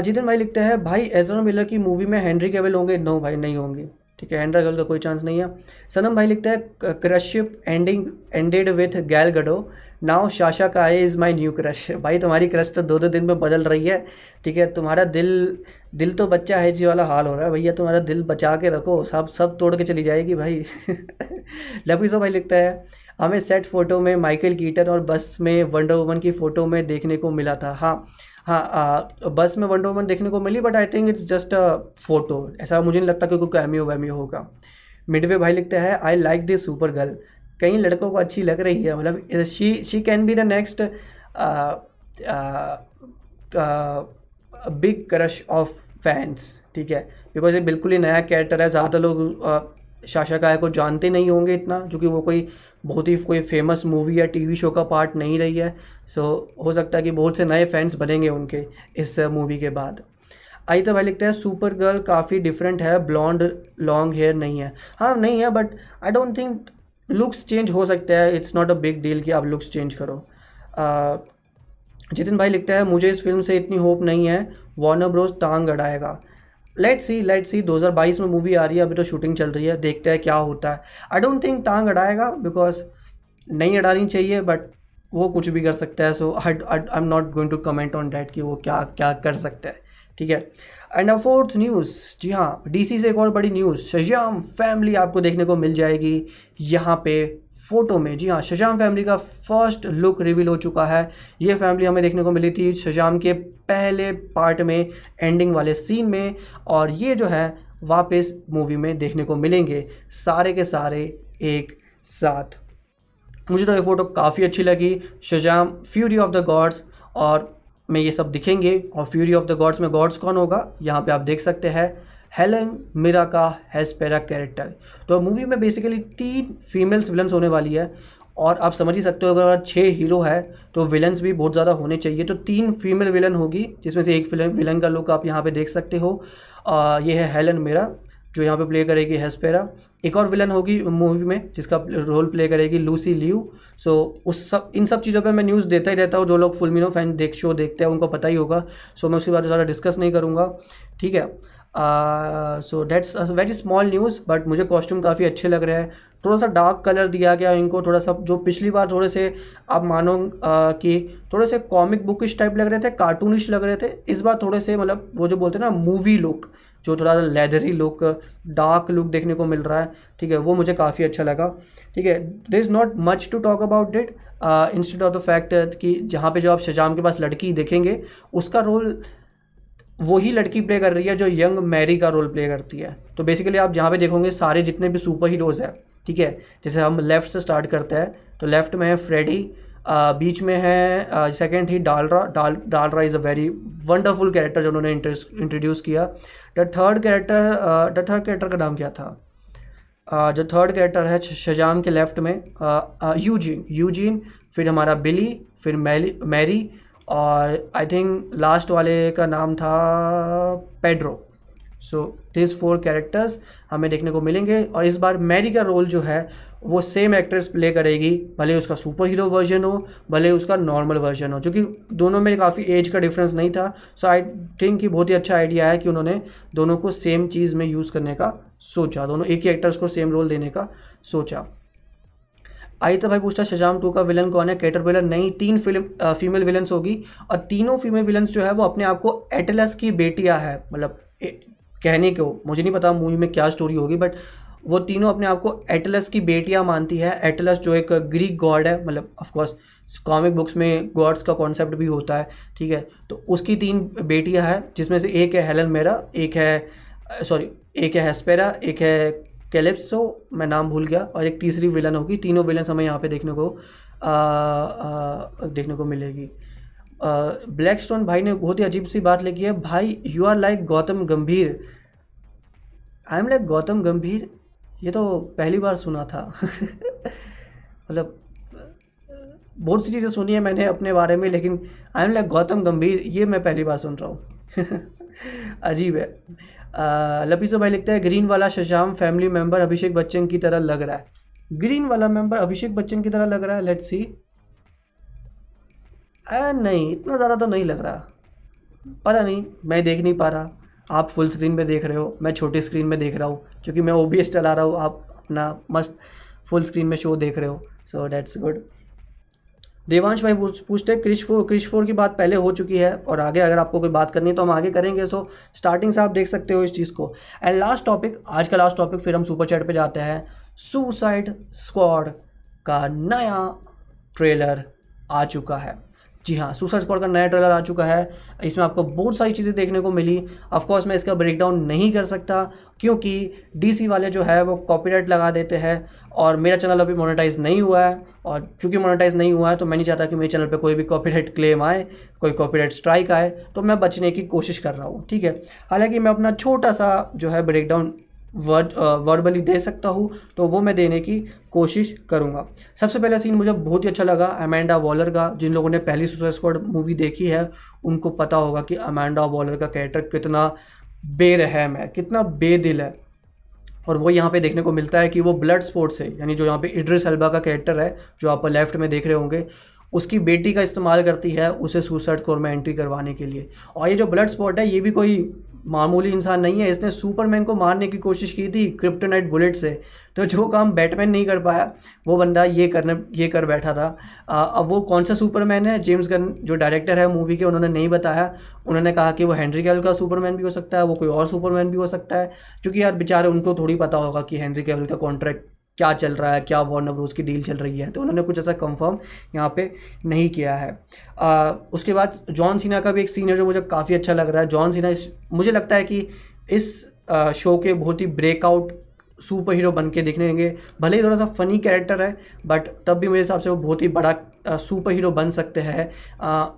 जितिन भाई लिखते हैं, भाई एजरा मिलर की मूवी में हेनरी केवल होंगे. नो भाई, नहीं होंगे। ठीक है हेनरा केवल का कोई चांस नहीं है। सनम भाई लिखते हैं क्रशिप एंडिंग एंडेड विथ गैल गडो नाउ शाशा का I is my new crush भाई, तुम्हारी क्रश तो दो दो दिन में बदल रही है। ठीक है, तुम्हारा दिल दिल तो बच्चा है जी वाला हाल हो रहा है भैया। तुम्हारा दिल बचा के रखो, सब सब तोड़ के चली जाएगी भाई। [laughs] लपीसो भाई लिखता है, हमें सेट फ़ोटो में माइकल कीटन और बस में वंडर वुमन की फ़ोटो में देखने को मिला था। हाँ हाँ आ, बस में वंडर वुमन देखने को मिली but I think it's just a photo ऐसा मुझे नहीं लगता कि कोई कैमियो वैमियो होगा। मिडवे भाई लिखते हैं I like this Supergirl कई लड़कों को अच्छी लग रही है मतलब she she can be the next big crush of fans ठीक है? बिकॉज़ ये बिल्कुल ही नया कैरेक्टर है ज़्यादातर लोग शाशा काय को जानते नहीं होंगे इतना जो कि वो कोई बहुत ही कोई फ़ेमस मूवी या टीवी शो का पार्ट नहीं रही है। सो हो सकता है कि बहुत से नए फैंस बनेंगे उनके इस मूवी के बाद। आई तो भाई लिखते हैं सुपर गर्ल काफ़ी डिफरेंट है ब्लॉन्ड लॉन्ग हेयर नहीं है। हाँ नहीं है but I don't think looks change हो सकते हैं। It's not a big deal कि आप लुक्स चेंज करो। जितिन भाई लिखता है, मुझे इस फ़िल्म से इतनी होप नहीं है। वार्नर ब्रोज टांग अड़ाएगा। लेट सी लेट सी 2022 में मूवी आ रही है, अभी तो शूटिंग चल रही है, देखते हैं क्या होता है। आई डोंट थिंक टांग अड़ाएगा बिकॉज़ नहीं अड़ानी चाहिए बट वो कुछ भी कर सकता है so I I am not going to comment on that कि वो क्या क्या कर सकता है, ठीक है। एंड अ फोर्थ न्यूज़ जी हाँ डीसी से एक और बड़ी न्यूज़ शजाम फैमिली आपको देखने को मिल जाएगी, यहाँ पे फ़ोटो में, जी हाँ शजाम फैमिली का फ़र्स्ट लुक रिवील हो चुका है। ये फैमिली हमें देखने को मिली थी शजाम के पहले पार्ट में, एंडिंग वाले सीन में, और ये जो है, वापस मूवी में देखने को मिलेंगे सारे के सारे एक साथ। मुझे तो ये फ़ोटो काफ़ी अच्छी लगी। Shazam Fury of the Gods और में ये सब दिखेंगे, और फ्यूरी ऑफ़ द गॉड्स में गॉड्स कौन होगा, यहाँ पे आप देख सकते हैं। हेलन मिरा का हेस्पेरा कैरेक्टर। तो मूवी में बेसिकली तीन फीमेल्स विलन्स होने वाली है और आप समझ ही सकते हो अगर छः हीरो है तो विलन्स भी बहुत ज़्यादा होने चाहिए। तो तीन फीमेल विलन होगी जिसमें से एक विलन का लुक आप यहाँ पे देख सकते हो। आ, ये है हेलन मेरा जो यहाँ पे प्ले करेगी हेस्पेरा। एक और विलन होगी मूवी में जिसका रोल प्ले करेगी लूसी लियू। सो उस सब इन सब चीज़ों पे मैं न्यूज़ देता ही रहता हूँ जो लोग फुलमिनो फ़ैन देख शो देखते हैं उनको पता ही होगा। सो मैं उसके बारे में ज़्यादा डिस्कस नहीं करूँगा। ठीक है? So that's very small news but मुझे कॉस्ट्यूम काफ़ी अच्छे लग रहे हैं। थोड़ा सा डार्क कलर दिया गया इनको थोड़ा सा जो पिछली बार थोड़े से आप मानो कि थोड़े से कॉमिक बुकिश टाइप लग रहे थे कार्टूनिश लग रहे थे, इस बार थोड़े से मतलब वो जो बोलते हैं ना मूवी लुक जो थोड़ा सा लेदरी लुक डार्क लुक देखने को मिल रहा है, ठीक है, वो मुझे काफ़ी अच्छा लगा। ठीक है there is not much to talk about that instead of the fact कि जहाँ पे जो आप शजाम के पास लड़की देखेंगे, उसका रोल वही लड़की प्ले कर रही है जो यंग मैरी का रोल प्ले करती है। तो बेसिकली आप जहाँ पे देखोगे सारे जितने भी सुपर हीरोज़ हैं ठीक है जैसे हम लेफ़्ट से स्टार्ट करते हैं तो लेफ़्ट में है फ्रेडी आ, बीच में है सेकेंड ही डालरा डाल Darla is a very wonderful character जो उन्होंने इंट्रोड्यूस किया। The third character the third character का नाम क्या था? uh, जो थर्ड कैरेक्टर है शजाम के लेफ़्ट में यूजीन यूजीन फिर हमारा बिली फिर मैली मैरी और आई थिंक लास्ट वाले का नाम था Pedro so this four characters हमें देखने को मिलेंगे और इस बार मैरी का रोल जो है, वो सेम एक्ट्रेस प्ले करेगी, भले उसका सुपर हीरो वर्जन हो, भले उसका नॉर्मल वर्जन हो, जो कि दोनों में काफ़ी एज का डिफरेंस नहीं था। सो आई थिंक कि बहुत ही अच्छा आइडिया है कि उन्होंने दोनों को सेम चीज़ में यूज़ करने का सोचा, दोनों एक ही एक्टर्स को सेम रोल देने का सोचा। आई तो भाई पूछता है, शजाम टू का विलन कौन है? कैटर विलन नहीं, तीन फ़िल्म फीमेल विलन्स होगी और तीनों फीमेल विलन्स जो है वो अपने आप को एटलस की बेटियाँ है। मतलब कहने को, मुझे नहीं पता मूवी में क्या स्टोरी होगी बट वो तीनों अपने आप को एटलस की बेटियाँ मानती है। एटलस जो एक ग्रीक गॉड है मतलब ऑफकोर्स कॉमिक बुक्स में गॉड्स का कॉन्सेप्ट भी होता है, ठीक है? तो उसकी तीन बेटियाँ हैं, जिसमें से एक है हेलन मेरा एक है सॉरी एक है हेस्पेरा एक है कैलिप्सो मैं नाम भूल गया और एक तीसरी विलन होगी। तीनों विलन हमें यहाँ पे देखने को आ, आ, देखने को मिलेगी। ब्लैक स्टोन भाई ने बहुत ही अजीब सी बात लिखी है भाई यू आर लाइक गौतम गंभीर। आई एम लाइक गौतम गंभीर। ये तो पहली बार सुना था। [laughs] मतलब बहुत सी चीज़ें सुनी है मैंने अपने बारे में लेकिन आई एम लाइक गौतम गंभीर ये मैं पहली बार सुन रहा हूँ। [laughs] अजीब है। लपीसो भाई लिखता है, ग्रीन वाला Shazam family member Abhishek Bachchan की तरह लग रहा है। ग्रीन वाला मेंबर अभिषेक बच्चन की तरह लग रहा है? लेट्स सी नहीं, इतना ज़्यादा तो नहीं लग रहा। पता नहीं, मैं देख नहीं पा रहा। आप फुल स्क्रीन में देख रहे हो, मैं छोटी स्क्रीन में देख रहा हूँ, क्योंकि मैं ओबीएस चला रहा हूँ, आप अपना मस्त फुल स्क्रीन में शो देख रहे हो। सो डेट्स गुड देवांश भाई पूछते हैं क्रिश फोर क्रिश फोर की बात पहले हो चुकी है और आगे अगर आपको कोई बात करनी है तो हम आगे करेंगे। सो स्टार्टिंग से आप देख सकते हो इस चीज़ को। एंड लास्ट टॉपिक आज का लास्ट टॉपिक फिर हम सुपर चैट पे जाते हैं। सुसाइड स्क्वाड का नया ट्रेलर आ चुका है। जी हाँ सुसाइड स्क्वाड का नया ट्रेलर आ चुका है। इसमें आपको बहुत सारी चीज़ें देखने को मिली। ऑफकोर्स मैं इसका ब्रेकडाउन नहीं कर सकता, क्योंकि डीसी वाले जो है वो कॉपीराइट लगा देते हैं। और मेरा चैनल अभी मोनेटाइज नहीं हुआ है, और चूँकि मोनेटाइज नहीं हुआ है तो मैं नहीं चाहता कि मेरे चैनल पे कोई भी कॉपीराइट क्लेम आए, कोई कॉपीराइट स्ट्राइक आए तो मैं बचने की कोशिश कर रहा हूँ, ठीक है? हालाँकि मैं अपना छोटा सा जो है ब्रेकडाउन वर्ड वर्बली दे सकता हूँ तो वो मैं देने की कोशिश करूँगा। सबसे पहला सीन मुझे बहुत ही अच्छा लगा अमेंडा वॉलर का, जिन लोगों ने पहली सुसाइड स्क्वाड मूवी देखी है, उनको पता होगा कि अमेंडा वॉलर का कैरेक्टर कितना बेरहम है, कितना बेदिल है। और वो यहाँ पे देखने को मिलता है कि वो ब्लड स्पोर्ट से यानी जो यहाँ पे इड्रिस एल्बा का कैरेक्टर है, जो आप लेफ़्ट में देख रहे होंगे, उसकी बेटी का इस्तेमाल करती है उसे सुसाइड कोर में एंट्री करवाने के लिए। और ये जो ब्लड स्पॉट है, ये भी कोई मामूली इंसान नहीं है। इसने सुपरमैन को मारने की कोशिश की थी क्रिप्टोनाइट बुलेट से। तो जो काम बैटमैन नहीं कर पाया वो बंदा ये करने ये कर बैठा था। आ, अब वो कौन सा सुपरमैन है? जेम्स गन जो डायरेक्टर है मूवी के उन्होंने नहीं बताया। उन्होंने कहा कि वो हेनरी कैवल का सुपरमैन भी हो सकता है वो कोई और सुपरमैन भी हो सकता है। क्योंकि यार बेचारे उनको थोड़ी पता होगा कि हेनरी कैवल का कॉन्ट्रैक्ट क्या चल रहा है क्या वॉर्नर ब्रोस की डील चल रही है तो उन्होंने कुछ ऐसा कंफर्म यहाँ पे नहीं किया है। आ, उसके बाद जॉन सीना का भी एक सीन है जो मुझे काफ़ी अच्छा लग रहा है। जॉन सीना इस मुझे लगता है कि इस आ, शो के बहुत ही ब्रेकआउट सुपर हीरो बन के दिखने देंगे भले ही थोड़ा सा फनी कैरेक्टर है बट तब भी मेरे हिसाब से वो बहुत ही बड़ा सुपर हीरो बन सकते हैं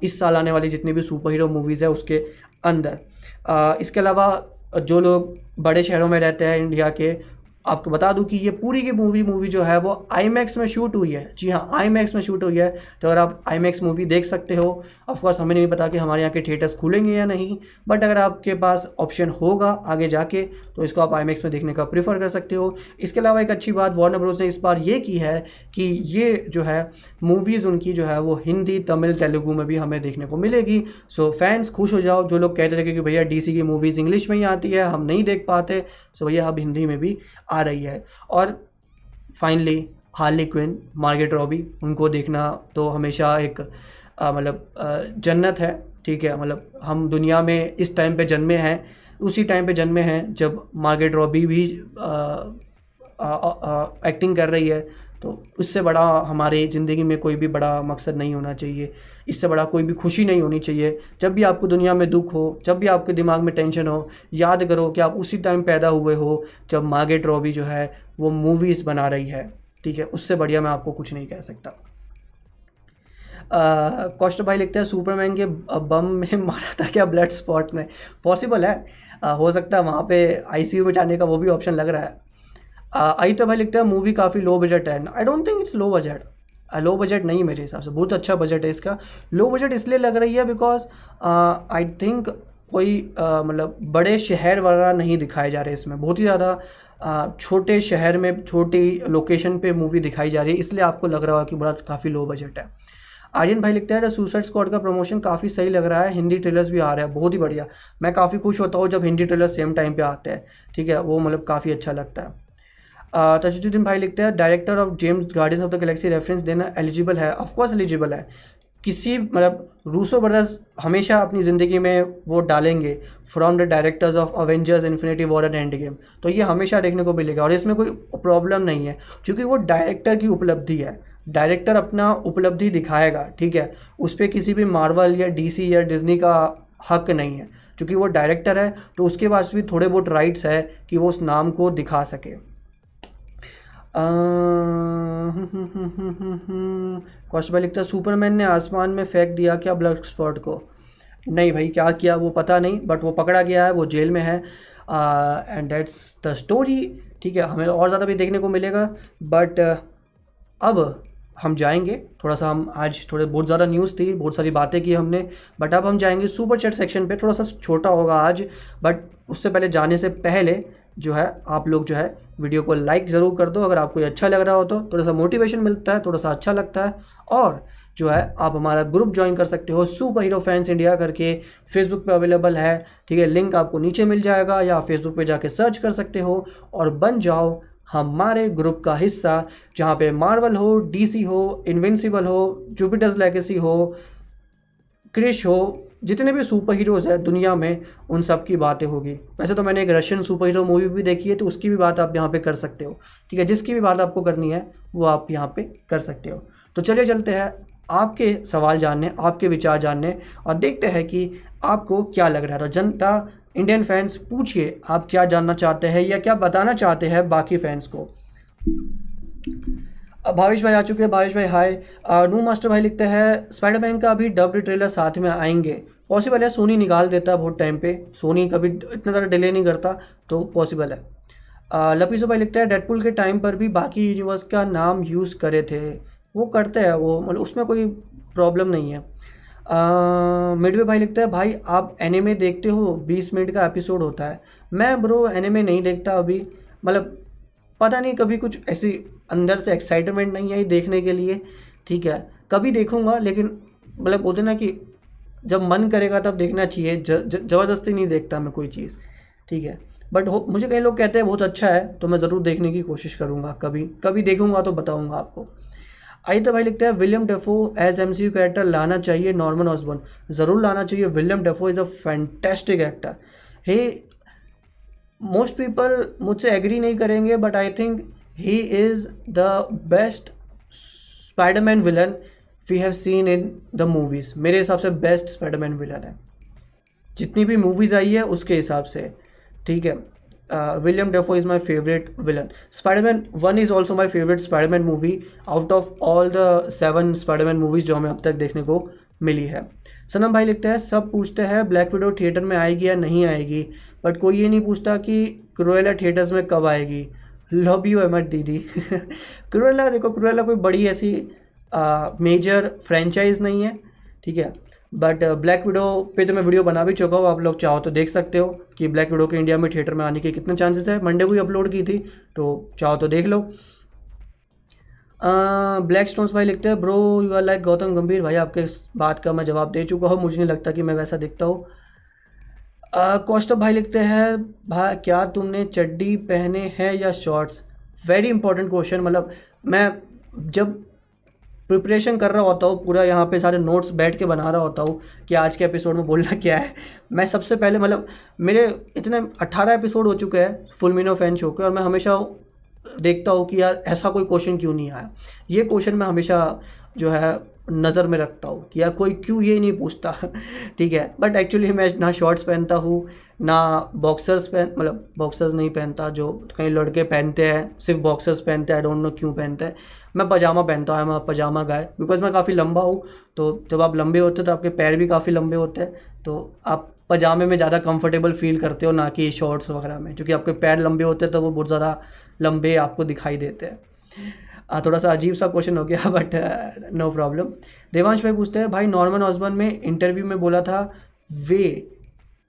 इस साल आने वाली जितनी भी सुपर हीरो मूवीज़ है उसके अंदर। इसके अलावा जो लोग बड़े शहरों में रहते हैं इंडिया के आपको बता दूँ कि ये पूरी की मूवी मूवी जो है वो आई में शूट हुई है। जी हाँ आई में शूट हुई है। तो अगर आप आई मूवी देख सकते हो ऑफकोर्स हमें नहीं पता कि हमारे यहाँ के थिएटर्स खुलेंगे या नहीं बट अगर आपके पास ऑप्शन होगा आगे जाके तो इसको आप आई में देखने का प्रीफर कर सकते हो। इसके अलावा एक अच्छी बात वॉर्नर ब्रोज ने इस बार ये की है कि ये जो है मूवीज़ उनकी जो है वो हिंदी, तमिल, तेलुगू में भी हमें देखने को मिलेगी। सो फैंस खुश हो जाओ, जो लोग कहते थे कि भैया डीसी की मूवीज़ इंग्लिश में ही आती है, हम नहीं देख पाते। सो भैया अब हिंदी में भी आ रही है। और finally Harley Quinn Margot Robbie उनको देखना तो हमेशा एक मतलब जन्नत है ठीक है? मतलब हम दुनिया में इस टाइम पे जन्मे हैं उसी टाइम पे जन्मे हैं जब मार्गेट रॉबी भी आ, आ, आ, एक्टिंग कर रही है। तो उससे बड़ा हमारे ज़िंदगी में कोई भी बड़ा मकसद नहीं होना चाहिए। इससे बड़ा कोई भी खुशी नहीं होनी चाहिए। जब भी आपको दुनिया में दुख हो जब भी आपके दिमाग में टेंशन हो याद करो कि आप उसी टाइम पैदा हुए हो जब मार्गेट रॉबी जो है वो मूवीज़ बना रही है। ठीक है? उससे बढ़िया मैं आपको कुछ नहीं कह सकता। कौष्ट भाई लिखते हैं सुपरमैन के बम में [laughs] मारा था क्या ब्लड स्पॉट में? पॉसिबल है। आ, हो सकता है वहाँ पे आईसीयू में जाने का वो भी ऑप्शन लग रहा है। आई तो भाई लिखता है मूवी काफ़ी लो बजट है। I don't think it's low budget low budget नहीं मेरे हिसाब से। बहुत अच्छा बजट है इसका। लो बजट इसलिए लग रही है बिकॉज़ आई थिंक कोई मतलब बड़े शहर वगैरह नहीं दिखाए जा रहे इसमें। बहुत ही ज़्यादा छोटे शहर में, छोटी लोकेशन पे मूवी दिखाई जा रही है। इसलिए आपको लग रहा होगा कि बड़ा काफ़ी लो बजट है। आर्यन भाई लिखते हैं सुसाइड स्क्वाड का प्रमोशन काफ़ी सही लग रहा है। हिंदी ट्रेलर्स भी आ रहे हैं। बहुत ही बढ़िया। मैं काफ़ी खुश होता हूँ जब हिंदी ट्रेलर सेम टाइम पे आते हैं। ठीक है? वो मतलब काफ़ी अच्छा लगता है। तजुद्दीन भाई लिखते हैं director of James Guardians of the Galaxy reference देना एलिजिबल है. ऑफकोर्स एलिजिबल है। किसी मतलब रूसो ब्रदर्स हमेशा अपनी ज़िंदगी में वो डालेंगे from the directors of Avengers Infinity War and Endgame तो ये हमेशा देखने को मिलेगा और इसमें कोई प्रॉब्लम नहीं है, क्योंकि वो डायरेक्टर की उपलब्धि है। डायरेक्टर अपना उपलब्धि दिखाएगा, ठीक है? उस पर किसी भी मार्वल या डीसी या डिज्नी का हक नहीं है, क्योंकि वो डायरेक्टर है तो उसके पास भी थोड़े बहुत राइट्स है कि वो उस नाम को दिखा सके। भाई लिखता है सुपरमैन ने आसमान में फेंक दिया क्या ब्लड स्पॉट को? नहीं भाई क्या किया वो पता नहीं बट वो पकड़ा गया है वो जेल में है। एंड दैट्स द स्टोरी ठीक है हमें और ज़्यादा भी देखने को मिलेगा बट uh, अब हम जाएँगे। थोड़ा सा हम आज थोड़े बहुत ज़्यादा न्यूज़ थी बहुत सारी बातें की हमने बट अब हम जाएँगे सुपर चैट सेक्शन पे। थोड़ा सा छोटा होगा आज बट उससे पहले जाने से पहले जो है, आप लोग जो है, वीडियो को लाइक ज़रूर कर दो। अगर आपको ये अच्छा लग रहा हो तो थोड़ा सा मोटिवेशन मिलता है, थोड़ा सा अच्छा लगता है। और जो है, आप हमारा ग्रुप ज्वाइन कर सकते हो सुपर हीरो फैंस इंडिया करके। फेसबुक पे अवेलेबल है, ठीक है? लिंक आपको नीचे मिल जाएगा या फेसबुक पे जाके सर्च कर सकते हो। और बन जाओ हमारे ग्रुप का हिस्सा, जहाँ पे मार्वल हो डीसी हो इन्विंसिबल हो जुपिटर्स लेगेसी हो क्रिश हो जितने भी सुपर हीरोज़ हैं दुनिया में, उन सब की बातें होगी। वैसे तो मैंने एक रशियन सुपर हीरो मूवी भी देखी है तो उसकी भी बात आप यहाँ पे कर सकते हो। ठीक है, जिसकी भी बात आपको करनी है, वो आप यहाँ पे कर सकते हो। तो चलिए चलते हैं, आपके सवाल जानने, आपके विचार जानने, और देखते हैं कि आपको क्या लग रहा है। तो जनता इंडियन फैंस पूछिए, आप क्या जानना चाहते हैं या क्या बताना चाहते हैं बाकी फैंस को? भावेश भाई आ चुके हैं, भावेश भाई हाय नू मास्टर भाई लिखते हैं स्पाइडरमैन का अभी डब्ड ट्रेलर साथ में आएँगे। पॉसिबल है सोनी निकाल देता है बहुत टाइम पे। सोनी कभी इतना ज़्यादा डिले नहीं करता तो पॉसिबल है। लपीसो भाई लिखते हैं, डेडपुल के टाइम पर भी बाकी यूनिवर्स का नाम यूज़ करे थे। वो करते हैं, वो मतलब उसमें कोई प्रॉब्लम नहीं है। मिडवे भाई लिखता है, भाई, आप एनिमे देखते हो, बीस मिनट का एपिसोड होता है। मैं ब्रो एनिमे नहीं देखता अभी। मतलब पता नहीं, कभी कुछ ऐसी अंदर से एक्साइटमेंट नहीं आई देखने के लिए। ठीक है, कभी देखूँगा, लेकिन मतलब बोलते ना कि जब मन करेगा तब देखना चाहिए ज़बरदस्ती नहीं देखता मैं कोई चीज़, ठीक है? बट मुझे कई लोग कहते हैं, बहुत अच्छा है तो मैं ज़रूर देखने की कोशिश करूँगा, कभी कभी देखूँगा तो बताऊँगा आपको। आई तो भाई लिखते हैं William Dafoe as M C character लाना चाहिए नॉर्मन ऑसबर्न ज़रूर लाना चाहिए William Dafoe is a fantastic actor hey most people मुझसे एग्री नहीं करेंगे but I think he is the best Spiderman villain we have seen in the movies मेरे हिसाब से बेस्ट स्पाइडरमैन विलन है। जितनी भी मूवीज़ आई है, उसके हिसाब से। ठीक है? William Dafoe is my favourite villain Spiderman one is also my favourite Spiderman movie out of all the seven Spiderman movies जो हमें अब तक देखने को मिली है। सनम भाई लिखते हैं, सब पूछते हैं ब्लैक विडो थिएटर में आएगी या नहीं आएगी? बट कोई ये नहीं पूछता कि क्रोएला थिएटर्स में कब आएगी? लव यू एमट दीदी। [laughs] क्रोएला देखो क्रोएला कोई बड़ी ऐसी मेजर फ्रेंचाइज नहीं है, ठीक है? बट ब्लैक विडो पे तो मैं वीडियो बना भी चुका हूँ, आप लोग चाहो तो देख सकते हो कि ब्लैक विडो के इंडिया में थिएटर में आने के कितने चांसेस है। मंडे को ही अपलोड की थी तो चाहो तो देख लो। ब्लैक स्टोन्स भाई लिखते हैं bro you are like Gautam Gambhir भाई आपके इस बात का मैं जवाब दे चुका हूँ, मुझे नहीं लगता कि मैं वैसा दिखता हूँ। कौस्तभ भाई लिखते हैं भाई क्या तुमने चड्डी पहने हैं या शॉर्ट्स वेरी इंपॉर्टेंट क्वेश्चन मतलब मैं जब प्रिपरेशन कर रहा होता हूँ, पूरा यहाँ पे सारे नोट्स बैठ के बना रहा होता हूँ कि आज के एपिसोड में बोलना क्या है। मैं सबसे पहले मतलब मेरे इतने अट्ठारह एपिसोड हो चुके हैं फुल मीनो फ़ैन शो के और मैं हमेशा देखता हूँ कि यार ऐसा कोई क्वेश्चन क्यों नहीं आया। ये क्वेश्चन मैं हमेशा जो है नज़र में रखता हूँ कि यार कोई क्यों ये नहीं पूछता। [laughs] ठीक है बट एक्चुअली मैं ना शॉर्ट्स पहनता हूँ, ना बॉक्सर्स पहन मतलब बॉक्सर्स नहीं पहनता, जो कई लड़के पहनते हैं, सिर्फ़ बॉक्सर्स पहनते हैं आई डोंट नो क्यों पहनते हैं। मैं पजामा पहनता हूँ, मैं पजामा गाय बिकॉज़ मैं काफ़ी लंबा हूँ। तो जब आप लंबे होते हो तो आपके पैर भी काफ़ी लंबे होते हैं। तो आप पजामे में ज़्यादा कंफर्टेबल फील करते हो, ना कि शॉर्ट्स वगैरह में, क्योंकि आपके पैर लंबे होते हैं तो वो बहुत ज़्यादा लंबे आपको दिखाई देते हैं। थोड़ा सा अजीब सा क्वेश्चन हो गया बट नो प्रॉब्लम देवांश भाई पूछते हैं, भाई, नॉर्मन ऑसबन में इंटरव्यू में बोला था, way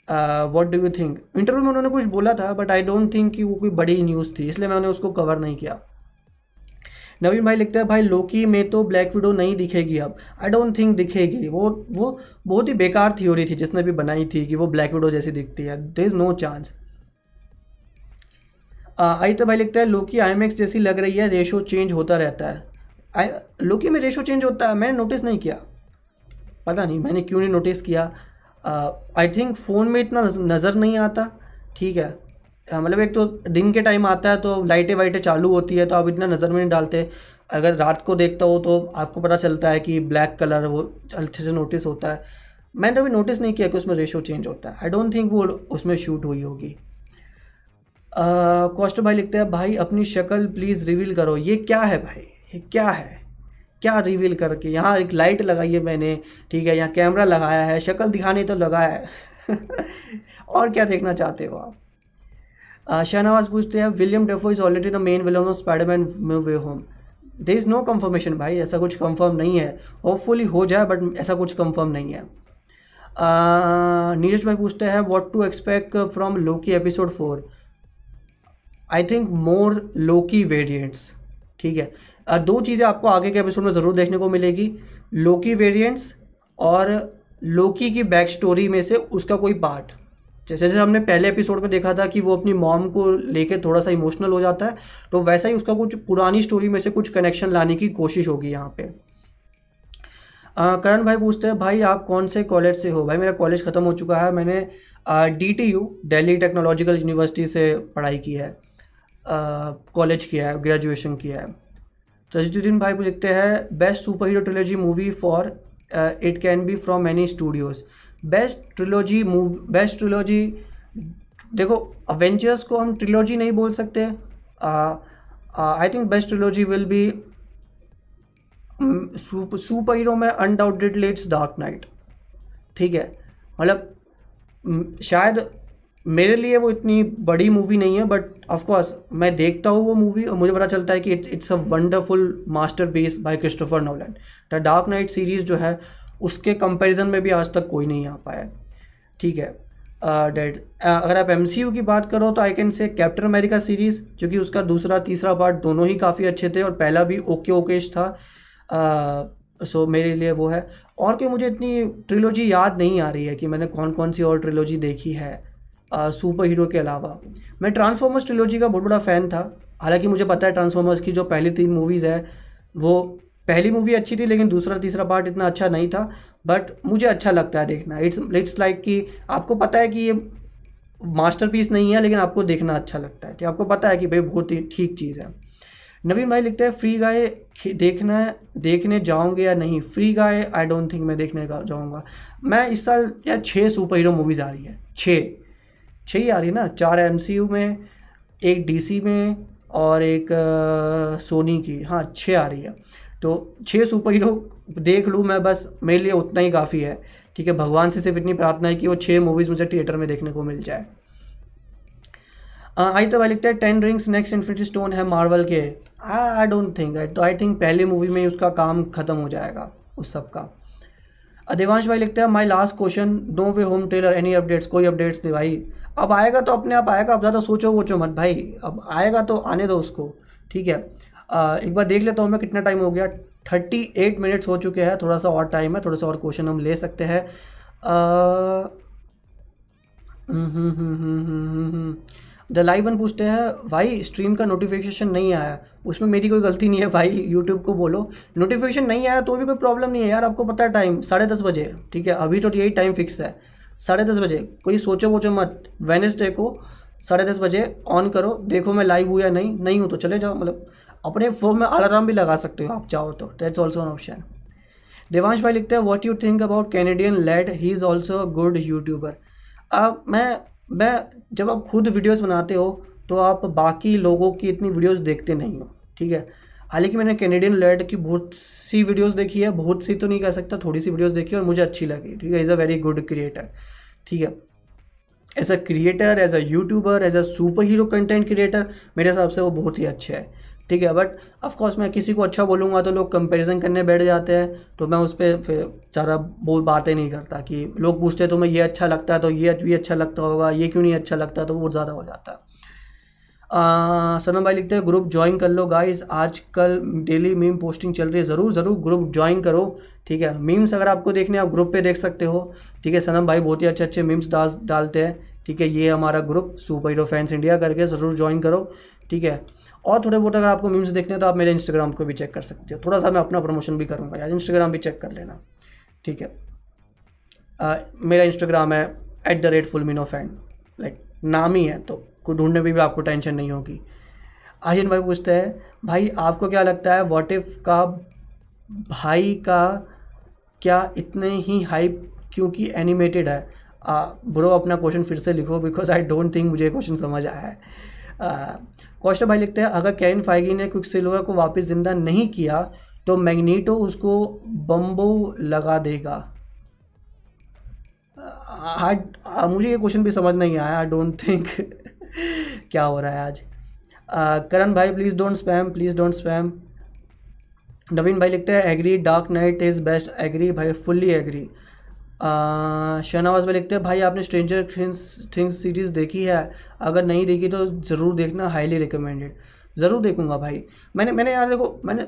what do you think interview में उन्होंने कुछ बोला था बट आई डोंट थिंक कि वो कोई बड़ी न्यूज़ थी, इसलिए मैंने उसको कवर नहीं किया। नवीन भाई लिखते हैं, भाई लोकी में तो ब्लैक विडो नहीं दिखेगी अब। आई डोंट थिंक दिखेगी। वो वो बहुत ही बेकार थ्योरी थी जिसने भी बनाई थी कि वो ब्लैक विडो जैसी दिखती है। There is no chance I तो भाई लिखता है लोकी आईएमएक्स जैसी लग रही है रेशो चेंज होता रहता है। आई लोकी में रेशो चेंज होता है? मैंने नोटिस नहीं किया। पता नहीं, मैंने क्यों नहीं नोटिस किया? आई थिंक फ़ोन में इतना नज़र नहीं आता। ठीक है। मतलब एक तो दिन के टाइम आता है तो लाइटें वाइटें चालू होती है तो आप इतना नज़र में नहीं डालते। अगर रात को देखता हो तो आपको पता चलता है कि ब्लैक कलर वो अच्छे से नोटिस होता है। मैंने अभी नोटिस नहीं किया कि उसमें रेशो चेंज होता है। आई डोंट थिंक वो उसमें शूट हुई होगी। कॉस्ट भाई लिखते हैं, भाई, अपनी शक्ल प्लीज़ रिवील करो। ये क्या है भाई? ये क्या है? क्या रिवील करके? यहाँ एक लाइट लगाई है मैंने, ठीक है? यहाँ कैमरा लगाया है, शक्ल दिखाने तो लगाया है। [laughs] और क्या देखना चाहते हो आप? शहनवाज पूछते हैं William Dafoe is already the main villain of Spiderman way home there is no confirmation भाई ऐसा कुछ कंफर्म नहीं है। होपफुली हो जाए बट ऐसा कुछ कंफर्म नहीं है। नीरज भाई पूछते हैं what to expect from Loki episode four I think more Loki variants ठीक है? Uh, दो चीज़ें आपको आगे के एपिसोड में ज़रूर देखने को मिलेगी। लोकी वेरिएंट्स और लोकी की बैक स्टोरी में से उसका कोई पार्ट जैसे जैसे हमने पहले एपिसोड में देखा था कि वो अपनी मॉम को लेकर थोड़ा सा इमोशनल हो जाता है तो वैसा ही उसका कुछ पुरानी स्टोरी में से कुछ कनेक्शन लाने की कोशिश होगी यहाँ पे। करण भाई पूछते हैं, भाई, आप कौन से कॉलेज से हो? भाई, मेरा कॉलेज ख़त्म हो चुका है। मैंने D T U Delhi technological university से पढ़ाई की है। कॉलेज किया है ग्रेजुएशन किया है। तजुद्दीन भाई लिखते हैं best super hero trilogy movie for it can be from many studios best trilogy move, best trilogy, देखो अवेंजर्स को हम ट्रिलोजी नहीं बोल सकते। I think best trilogy will be super hero में अनडाउटेडली इट्स डार्क नाइट ठीक है? मतलब शायद मेरे लिए वो इतनी बड़ी मूवी नहीं है बट ऑफकोर्स मैं देखता हूँ वो मूवी और मुझे पता चलता है कि it's a wonderful masterpiece by Christopher Nolan the Dark Knight series जो है उसके कंपैरिजन में भी आज तक कोई नहीं आ पाया। ठीक है। डेड uh, अगर आप एमसीयू की बात करो तो I can say Captain America series जो कि उसका दूसरा तीसरा पार्ट दोनों ही काफ़ी अच्छे थे और पहला भी ओके ओकेश था। सो uh, so मेरे लिए वो है। और क्यों मुझे इतनी ट्रिलोजी याद नहीं आ रही है कि मैंने कौन कौन सी और ट्रिलोजी देखी है सुपर हीरो के अलावा। मैं ट्रांसफॉर्मर्स ट्रिलोजी का बहुत बड़ा फ़ैन था। हालाँकि मुझे पता है ट्रांसफॉर्मर्स की जो पहली तीन मूवीज़ है वो पहली मूवी अच्छी थी, लेकिन दूसरा, तीसरा पार्ट इतना अच्छा नहीं था बट मुझे अच्छा लगता है देखना। इट्स इट्स लाइक कि आपको पता है कि ये मास्टरपीस नहीं है, लेकिन आपको देखना अच्छा लगता है। कि आपको पता है कि भाई बहुत ही ठीक चीज़ है। नवीन भाई लिखते हैं फ्री गाय देखना देखने जाऊँगे या नहीं? Free Guy I don't think मैं देखने जाऊँगा। मैं इस साल या छः सुपर हीरो मूवीज़ आ रही है। छः छः ही आ रही है ना? चार एम में, एक डीसी में और एक सोनी की। हाँ छः आ रही है। तो छः सुपर हीरो देख लूँ मैं, बस मेरे लिए उतना ही काफ़ी है। ठीक है, भगवान से सिर्फ़ इतनी प्रार्थना है कि वो छः मूवीज़ मुझे थिएटर में देखने को मिल जाए। आई तो भाई लिखते हैं ten rings next infinity stone है मार्वल के। आई डोंट थिंक आई तो आई थिंक पहली मूवी में ही उसका काम ख़त्म हो जाएगा, उस सब का। देवांश भाई लिखते हैं my last question do way home trailer any updates कोई अपडेट्स नहीं भाई। अब आएगा तो अपने आप आएगा, अब ज़्यादा सोचो वोचो मत भाई। अब आएगा तो आने दो उसको, ठीक है। एक बार देख लेता हूँ मैं कितना टाइम हो गया। थर्टी एट मिनट्स हो चुके हैं, थोड़ा सा और टाइम है, थोड़ा सा और क्वेश्चन हम ले सकते हैं। द लाइव वन पूछते हैं, भाई स्ट्रीम का नोटिफिकेशन नहीं आया। उसमें मेरी कोई गलती नहीं है भाई यूट्यूब को बोलो। नोटिफिकेशन नहीं आया तो भी कोई प्रॉब्लम नहीं है यार, आपको पता है टाइम साढ़े दस बजे, ठीक है? अभी तो यही टाइम फिक्स है। साढ़े दस बजे, कोई सोचो वोचो मत वेनेसडे को साढ़े दस बजे ऑन करो, देखो मैं लाइव हूँ या नहीं नहीं हूँ तो चले जाओ मतलब अपने फ़ोन में अलार्म भी लगा सकते हो आप, चाहो तो। That's also an option Devansh भाई लिखते हैं what you think about Canadian lad he is also a good YouTuber अब मैं मैं, जब आप खुद वीडियोस बनाते हो तो आप बाकी लोगों की इतनी वीडियोस देखते नहीं हो, ठीक है? हालाँकि मैंने कैनेडियन लेड की बहुत सी वीडियोस देखी है, बहुत सी तो नहीं कह सकता, थोड़ी सी वीडियोस देखी और मुझे अच्छी लगी, ठीक है? Is a very good creator ठीक है? As a creator as a YouTuber as a super hero content creator मेरे हिसाब से वो बहुत ही अच्छे है। ठीक है बट ऑफकोर्स मैं किसी को अच्छा बोलूँगा तो लोग कंपैरिजन करने बैठ जाते हैं तो मैं उस पर फिर ज़्यादा बोल बातें नहीं करता कि लोग पूछते तो मैं ये अच्छा लगता है तो ये भी अच्छा लगता होगा, ये क्यों नहीं अच्छा लगता? तो वो ज़्यादा हो जाता है। सनम भाई लिखते हैं ग्रुप ज्वाइन कर लो गाइस आजकल डेली मीम पोस्टिंग चल रही है, ज़रूर ज़रूर ग्रुप ज्वाइन करो। ठीक है मीम्स अगर आपको देखने आप ग्रुप पे देख सकते हो। ठीक है, सनम भाई बहुत ही अच्छे अच्छे मीम्स डाल, डालते हैं। ठीक है, ये हमारा group super hero fans India करके ज़रूर ज्वाइन करो। ठीक है और थोड़े बहुत अगर आपको मीम्स देखने तो आप मेरे इंस्टाग्राम को भी चेक कर सकते हो। थोड़ा सा मैं अपना प्रमोशन भी करूँगा यार। इंस्टाग्राम भी चेक कर लेना। ठीक है? आ, मेरा इंस्टाग्राम है एट द रेट फुल मीनो फ़ैन लाइक नाम ही है तो को ढूँढने में भी भी आपको टेंशन नहीं होगी। आयन भाई पूछते हैं भाई आपको क्या लगता है वॉट इफ़ का भाई का क्या इतने ही हाइप क्योंकि एनिमेटेड है? ब्रो अपना क्वेश्चन फिर से लिखो बिकॉज़ आई डोंट थिंक मुझे क्वेश्चन समझ आया है। कौशल भाई लिखते हैं अगर कैन फाइगी ने क्विक सिल्वर को वापस ज़िंदा नहीं किया तो मैग्नीटो उसको बम्बो लगा देगा। आ, मुझे ये क्वेश्चन भी समझ नहीं आया आई डोंट थिंक क्या हो रहा है आज। करण भाई please don't spam please don't spam Naveen भाई लिखते हैं agree Dark Knight is best agree भाई फुल्ली एग्री शहनवाज में लिखते हैं, भाई, आपने स्ट्रेंजर थिंग्स थिंग्स सीरीज़ देखी है? अगर नहीं देखी तो ज़रूर देखना हाईली रिकमेंडेड ज़रूर देखूँगा भाई। मैंने मैंने यार देखो, मैंने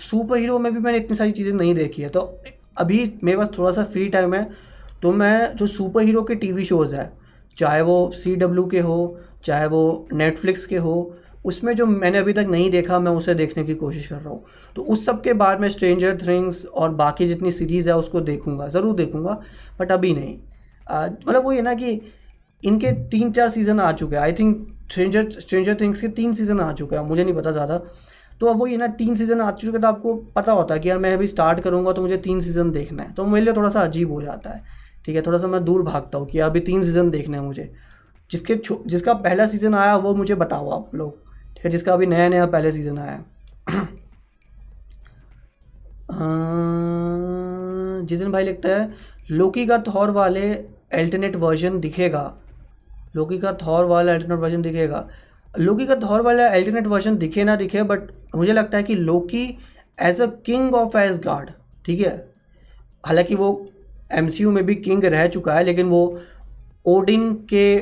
सुपर हीरो में भी मैंने इतनी सारी चीज़ें नहीं देखी है। तो अभी मेरे पास थोड़ा सा फ्री टाइम है तो मैं, जो सुपर हीरो के टीवी शोज़ है, चाहे वो सी डब्ल्यू के हो, चाहे वो नेटफ्लिक्स के हो उसमें जो मैंने अभी तक नहीं देखा, मैं उसे देखने की कोशिश कर रहा हूँ। तो उस सब के बाद मैं स्ट्रेंजर थिंग्स और बाकी जितनी सीरीज़ है, उसको देखूँगा, ज़रूर देखूँगा बट अभी नहीं। मतलब वो ये ना कि इनके तीन चार सीज़न आ चुके हैं। I think Stranger Stranger Things के तीन सीज़न आ चुके हैं, मुझे नहीं पता ज़्यादा। तो अब वो ये ना तीन सीज़न आ चुके तो आपको पता होता है कि यार मैं अभी स्टार्ट करूँगा तो मुझे तीन सीज़न देखना है। तो मेरे लिए थोड़ा सा अजीब हो जाता है। ठीक है थोड़ा सा मैं दूर भागता हूँ कि अभी तीन सीज़न देखना है मुझे। जिसके जिसका पहला सीज़न आया, वो मुझे बताओ आप लोग। है जिसका अभी नया नया पहले सीज़न आया है। [clears throat] जितिन भाई लिखता है, लोकी का थौर वाले अल्टरनेट वर्जन दिखेगा। लोकी का थौर वाला अल्टरनेट वर्जन दिखेगा। लोकी का थौर वाला अल्टरनेट वर्जन दिखे ना दिखे बट मुझे लगता है कि Loki as a king of Asgard ठीक है? हालाँकि वो एमसीयू में भी किंग रह चुका है, लेकिन वो ओडिन के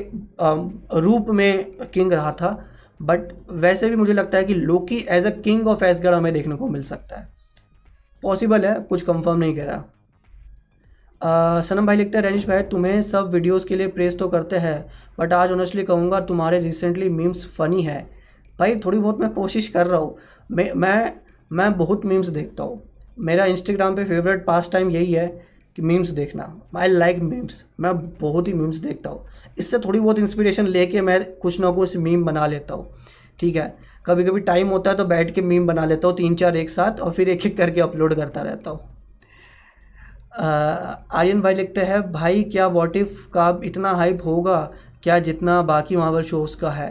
रूप में किंग रहा था। बट वैसे भी मुझे लगता है कि Loki as a king of Asgard हमें देखने को मिल सकता है। पॉसिबल है, कुछ कंफर्म नहीं कह रहा सनम भाई लिखते हैं रनिश भाई, तुम्हें सब वीडियोस के लिए प्रेस तो करते हैं बट आज ऑनेस्टली कहूँगा, तुम्हारे रिसेंटली मीम्स फ़नी है। भाई, थोड़ी बहुत मैं कोशिश कर रहा हूँ। मैं मैं मैं बहुत मीम्स देखता हूँ। मेरा इंस्टाग्राम पे फेवरेट पास टाइम यही है कि मीम्स देखना। आई लाइक मीम्स मैं बहुत ही मीम्स देखता हूँ। इससे थोड़ी बहुत इंस्पिरेशन लेके मैं कुछ ना कुछ मीम बना लेता हूँ। ठीक है? कभी कभी टाइम होता है तो बैठ के मीम बना लेता हूँ तीन चार एक साथ और फिर एक एक करके अपलोड करता रहता हूँ। आर्यन भाई लिखते हैं, भाई, क्या वॉट इफ़ का इतना हाइप होगा? क्या जितना बाकी मार्वल शोज़ का है?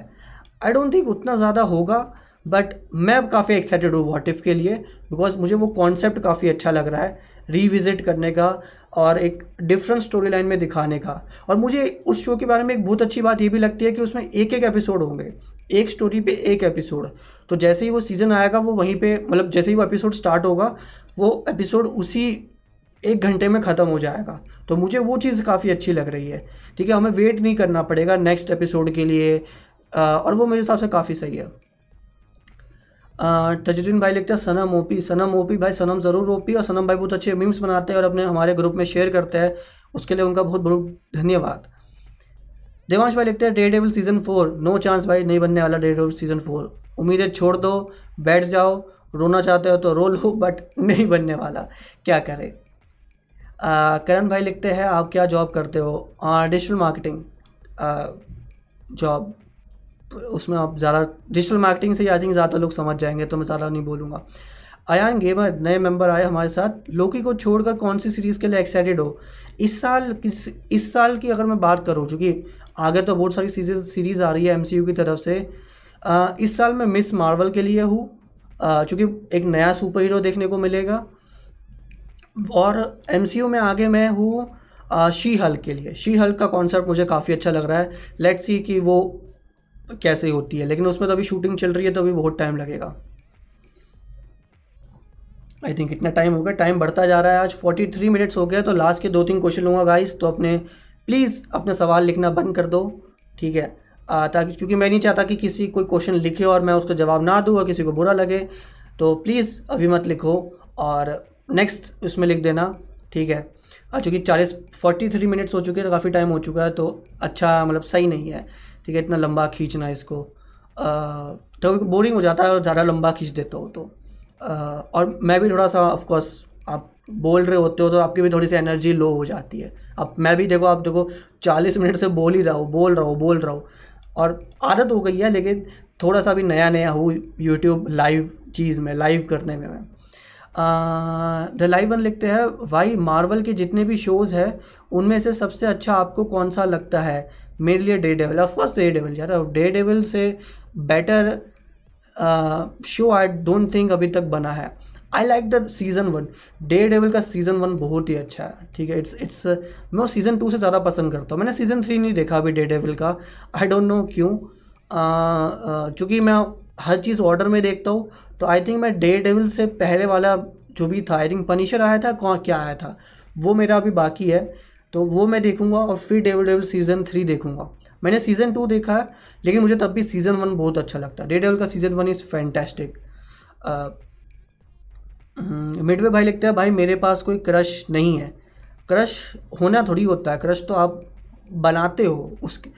आई डोंट थिंक उतना ज़्यादा होगा बट मैं काफ़ी एक्साइटेड हूँ वॉट इफ़ के लिए बिकॉज़ मुझे वो कॉन्सेप्ट काफ़ी अच्छा लग रहा है रीविज़िट करने का और एक डिफरेंट स्टोरी लाइन में दिखाने का। और मुझे उस शो के बारे में एक बहुत अच्छी बात ये भी लगती है कि उसमें एक एक एपिसोड होंगे। एक स्टोरी पे एक एपिसोड तो जैसे ही वो सीज़न आएगा, वो वहीं पे मतलब जैसे ही वो एपिसोड स्टार्ट होगा, वो एपिसोड उसी एक घंटे में ख़त्म हो जाएगा। तो मुझे वो चीज़ काफ़ी अच्छी लग रही है। ठीक है, हमें वेट नहीं करना पड़ेगा नेक्स्ट एपिसोड के लिए और वो मेरे हिसाब से काफ़ी सही है। तजरीन भाई लिखते हैं, सनम ओपी। सनम ओपी भाई, सनम ज़रूर ओपी और सनम भाई बहुत अच्छे मीम्स बनाते हैं और अपने हमारे ग्रुप में शेयर करते हैं। उसके लिए उनका बहुत बहुत धन्यवाद। देवांश भाई लिखते हैं Daredevil season four no chance भाई, नहीं बनने वाला डे डेविल सीज़न फोर उम्मीदें छोड़ दो, बैठ जाओ, रोना चाहते हो तो रो लो बट नहीं बनने वाला। क्या करें? करण भाई लिखते हैं, आप क्या जॉब करते हो? डिजिटल मार्केटिंग जॉब उसमें आप ज़्यादा डिजिटल मार्केटिंग से आई थिंक ज़्यादा लोग समझ जाएँगे तो मैं ज़्यादा नहीं बोलूँगा। अयान गेमर नए मेंबर आए हमारे साथ लोकी को छोड़कर कौन सी सीरीज़ के लिए एक्साइटेड हो? इस साल किस इस साल की अगर मैं बात करूँ चूँकि आगे तो बहुत सारी सीरीज़ सीरीज़ आ रही है एमसीयू की तरफ़ से आ, इस साल मैं मिस मार्वल के लिए हूँ चूँकि एक नया सुपर हीरो देखने को मिलेगा। और एमसीयू में आगे मैं हूँ शी हल के लिए। शी हल का कॉन्सेप्ट मुझे काफ़ी अच्छा लग रहा है। लेट्स सी कि वो कैसे होती है, लेकिन उसमें तो अभी शूटिंग चल रही है तो अभी बहुत टाइम लगेगा। आई थिंक इतना टाइम हो गया टाइम बढ़ता जा रहा है आज। फोर्टी थ्री मिनट्स हो गया तो लास्ट के दो तीन क्वेश्चन लूँगा गाइस तो अपने प्लीज़ अपने सवाल लिखना बंद कर दो, ठीक है? ताकि, क्योंकि मैं नहीं चाहता कि किसी कोई क्वेश्चन लिखे और मैं उसका जवाब ना दूँ और किसी को बुरा लगे। तो प्लीज़ अभी मत लिखो और नेक्स्ट उसमें लिख देना, ठीक है? चूँकि चालीस फोर्टी थ्री मिनट्स हो चुके हैं तो काफ़ी टाइम हो चुका है तो अच्छा मतलब सही नहीं है। ठीक है इतना लंबा खींचना इसको। तो बोरिंग हो जाता है और ज़्यादा लंबा खींच देता हो तो। आ, और मैं भी थोड़ा सा ऑफकोर्स आप बोल रहे होते हो तो आपकी भी थोड़ी सी एनर्जी लो हो जाती है। अब मैं भी देखो आप देखो चालीस मिनट से बोल ही रहा हूँ बोल रहा हूँ बोल रहा हूँ। और आदत हो गई है लेकिन थोड़ा सा भी नया नया हूँ यूट्यूब लाइव चीज़ में लाइव करने में मैं। द लाइव वन लिखते हैं भाई मार्वल के जितने भी शोज़ हैं उनमें से सबसे अच्छा आपको कौन सा लगता है? मेरे लिए Daredevil of course Daredevil यार डे डेवल से better show I don't think अभी तक बना है। I like the season one Daredevil का सीज़न वन बहुत ही अच्छा है, ठीक है? इट्स इट्स मैं सीज़न टू से ज़्यादा पसंद करता हूँ। मैंने सीज़न थ्री नहीं देखा अभी डे डेविल का। आई डोंट नो क्यों। चूँकि मैं हर चीज़ ऑर्डर में देखता हूँ तो आई थिंक मैं डे डेविल से पहले वाला जो भी था आई थिंक पनिशर आया था, कौन, क्या आया था, वो मेरा अभी बाकी है। तो वो मैं देखूँगा और फिर डेविल डेविल सीज़न थ्री देखूँगा। मैंने सीज़न टू देखा है, लेकिन मुझे तब भी सीज़न वन बहुत अच्छा लगता है। डे डेविल का season one is fantastic Midway भाई लिखते हैं, भाई, मेरे पास कोई क्रश नहीं है। क्रश होना थोड़ी होता है। क्रश तो आप बनाते हो, उसके,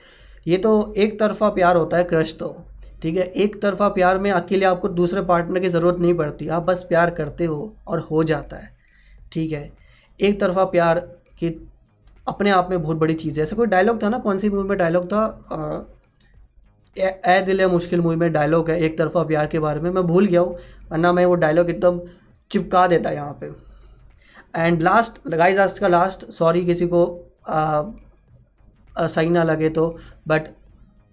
ये तो एक तरफा प्यार होता है क्रश तो। ठीक है? एक तरफा प्यार में अकेले आपको दूसरे पार्टनर की ज़रूरत नहीं पड़ती। आप बस प्यार करते हो और हो जाता है। ठीक है? एक तरफा प्यार की अपने आप में बहुत बड़ी चीज़ है। ऐसा कोई डायलॉग था ना? कौन सी मूवी में डायलॉग था? ए दिल है मुश्किल मूवी में डायलॉग है एक तरफा प्यार के बारे में। मैं भूल गया हूँ, वरना मैं वो डायलॉग एकदम चिपका देता यहाँ पे। एंड लास्ट गाइस आज का लास्ट सॉरी किसी को सही ना लगे तो। बट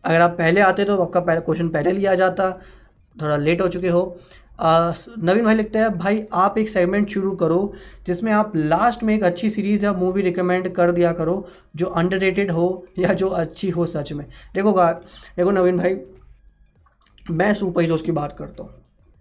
अगर आप पहले आते तो आपका क्वेश्चन पहले लिया जाता, थोड़ा लेट हो चुके हो। नवीन भाई लिखते हैं, भाई, आप एक सेगमेंट शुरू करो, जिसमें आप लास्ट में एक अच्छी सीरीज़ या मूवी रिकमेंड कर दिया करो, जो अंडररेटेड हो या जो अच्छी हो सच में. देखो देखो नवीन भाई, मैं सुपर हीरोज़ की बात करता हूँ,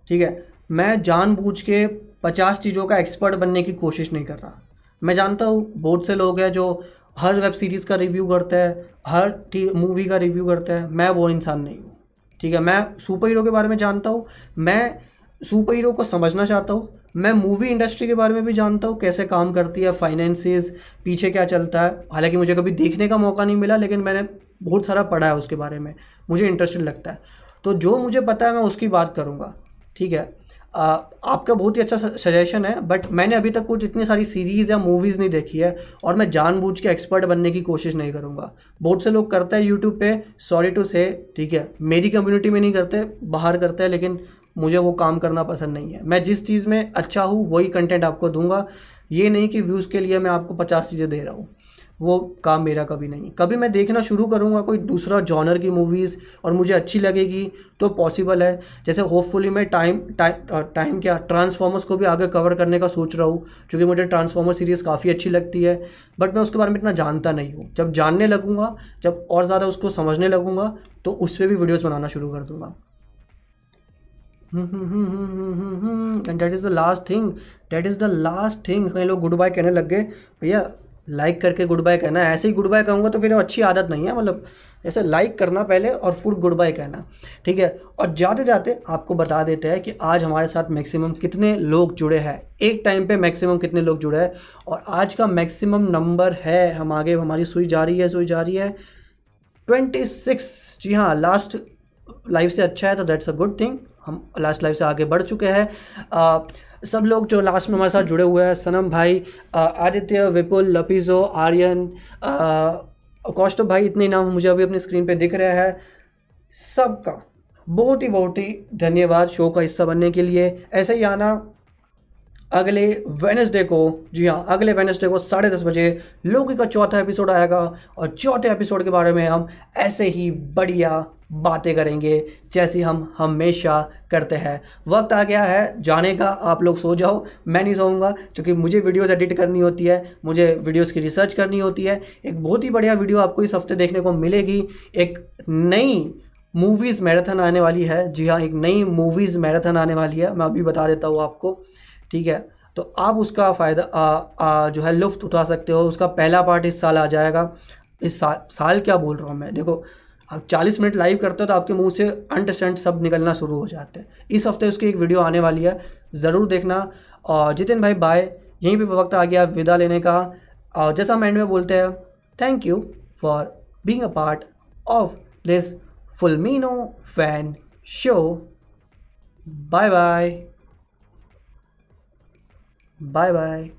ठीक है? मैं जानबूझ के पचास चीज़ों का एक्सपर्ट बनने की कोशिश नहीं कर रहा। मैं जानता हूँ, बहुत से लोग हैं जो हर वेब सीरीज़ का रिव्यू करते हैं, हर मूवी का रिव्यू करते हैं, मैं वो इंसान नहीं हूँ, ठीक है? मैं सुपर हीरो के बारे में जानता हूँ, मैं सुपर हीरो को समझना चाहता हूँ। मैं मूवी इंडस्ट्री के बारे में भी जानता हूँ कैसे काम करती है फाइनेंसिस पीछे क्या चलता है। हालाँकि मुझे कभी देखने का मौका नहीं मिला लेकिन मैंने बहुत सारा पढ़ा है उसके बारे में। मुझे इंटरेस्टेड लगता है। तो जो मुझे पता है मैं उसकी बात करूँगा। ठीक है? आ, आपका बहुत ही अच्छा सजेशन है बट मैंने अभी तक कुछ इतनी सारी सीरीज़ या मूवीज़ नहीं देखी है और मैं जानबूझ के एक्सपर्ट बनने की कोशिश नहीं करूँगा। बहुत से लोग करते हैं यूट्यूब पे सॉरी टू से ठीक है? मेरी कम्युनिटी में नहीं करते बाहर करते हैं लेकिन मुझे वो काम करना पसंद नहीं है। मैं जिस चीज़ में अच्छा हूँ, वही कंटेंट आपको दूँगा। ये नहीं कि व्यूज़ के लिए मैं आपको पचास चीज़ें दे रहा हूँ। वो काम मेरा कभी नहीं कभी मैं देखना शुरू करूँगा कोई दूसरा जॉनर की मूवीज़ और मुझे अच्छी लगेगी तो पॉसिबल है। जैसे होपफुली मैं टाइम टाइम क्या ट्रांसफॉर्मर्स को भी आगे कवर करने का सोच रहा हूँ क्योंकि मुझे ट्रांसफॉर्मर सीरीज़ काफ़ी अच्छी लगती है। बट मैं उसके बारे में इतना जानता नहीं हूँ। जब जानने लगूँगा, जब और ज़्यादा उसको समझने लगूँगा तो उस पर भी वीडियोज़ बनाना शुरू कर दूँगा। And that is the last thing that is the last thing कहीं लोग गुड बाय कहने लग गए। भैया लाइक करके गुड बाय कहना। ऐसे ही गुड बाय कहूँगा तो फिर अच्छी आदत नहीं है। मतलब ऐसे लाइक करना पहले और फिर गुड बाय कहना। ठीक है? और जाते जाते आपको बता देते हैं कि आज हमारे साथ मैक्सिमम कितने लोग जुड़े हैं। एक टाइम पे मैक्सिमम कितने लोग जुड़े हैं। और आज का मैक्सिमम नंबर है। हम आगे, हमारी सुई जा रही है, सुई जा रही है। ट्वेंटी सिक्स जी हाँ लास्ट लाइफ से अच्छा है तो दैट्स अ गुड थिंग हम लास्ट लाइफ से आगे बढ़ चुके हैं। सब लोग जो लास्ट में हमारे साथ जुड़े हुए हैं, सनम भाई आदित्य, विपुल, लपीजो, आर्यन कौष्टभ भाई, इतने नाम मुझे अभी अपनी स्क्रीन पे दिख रहे हैं। सबका बहुत ही बहुत ही धन्यवाद शो का हिस्सा बनने के लिए। ऐसे ही आना। अगले वेनसडे को, जी हाँ अगले वेनसडे को साढ़े दस बजे लोकी का चौथा एपिसोड आएगा और चौथे एपिसोड के बारे में हम ऐसे ही बढ़िया बातें करेंगे जैसी हम हमेशा करते हैं। वक्त आ गया है, जाने का, आप लोग सो जाओ। मैं नहीं सोऊँगा क्योंकि मुझे वीडियोस एडिट करनी होती है, मुझे वीडियोस की रिसर्च करनी होती है। एक बहुत ही बढ़िया वीडियो आपको इस हफ़्ते देखने को मिलेगी। एक नई मूवीज़ मैराथन आने वाली है। जी हाँ एक नई मूवीज़ मैराथन आने वाली है। मैं अभी बता देता हूँ आपको। ठीक है? तो आप उसका फ़ायदा जो है, लुफ्त उठा सकते हो। उसका पहला पार्ट इस साल आ जाएगा। इस साल साल क्या बोल रहा हूँ मैं? देखो, आप 40 मिनट लाइव करते हो तो आपके मुँह से अंडरस्टैंड सब निकलना शुरू हो जाते हैं। इस हफ़्ते उसकी एक वीडियो आने वाली है। ज़रूर देखना। और जितिन भाई बाय यहीं पे वक्त आ गया विदा लेने का। और जैसा हम एंड में बोलते हैं thank you for being a part of this फुलमीनो fan show bye bye bye bye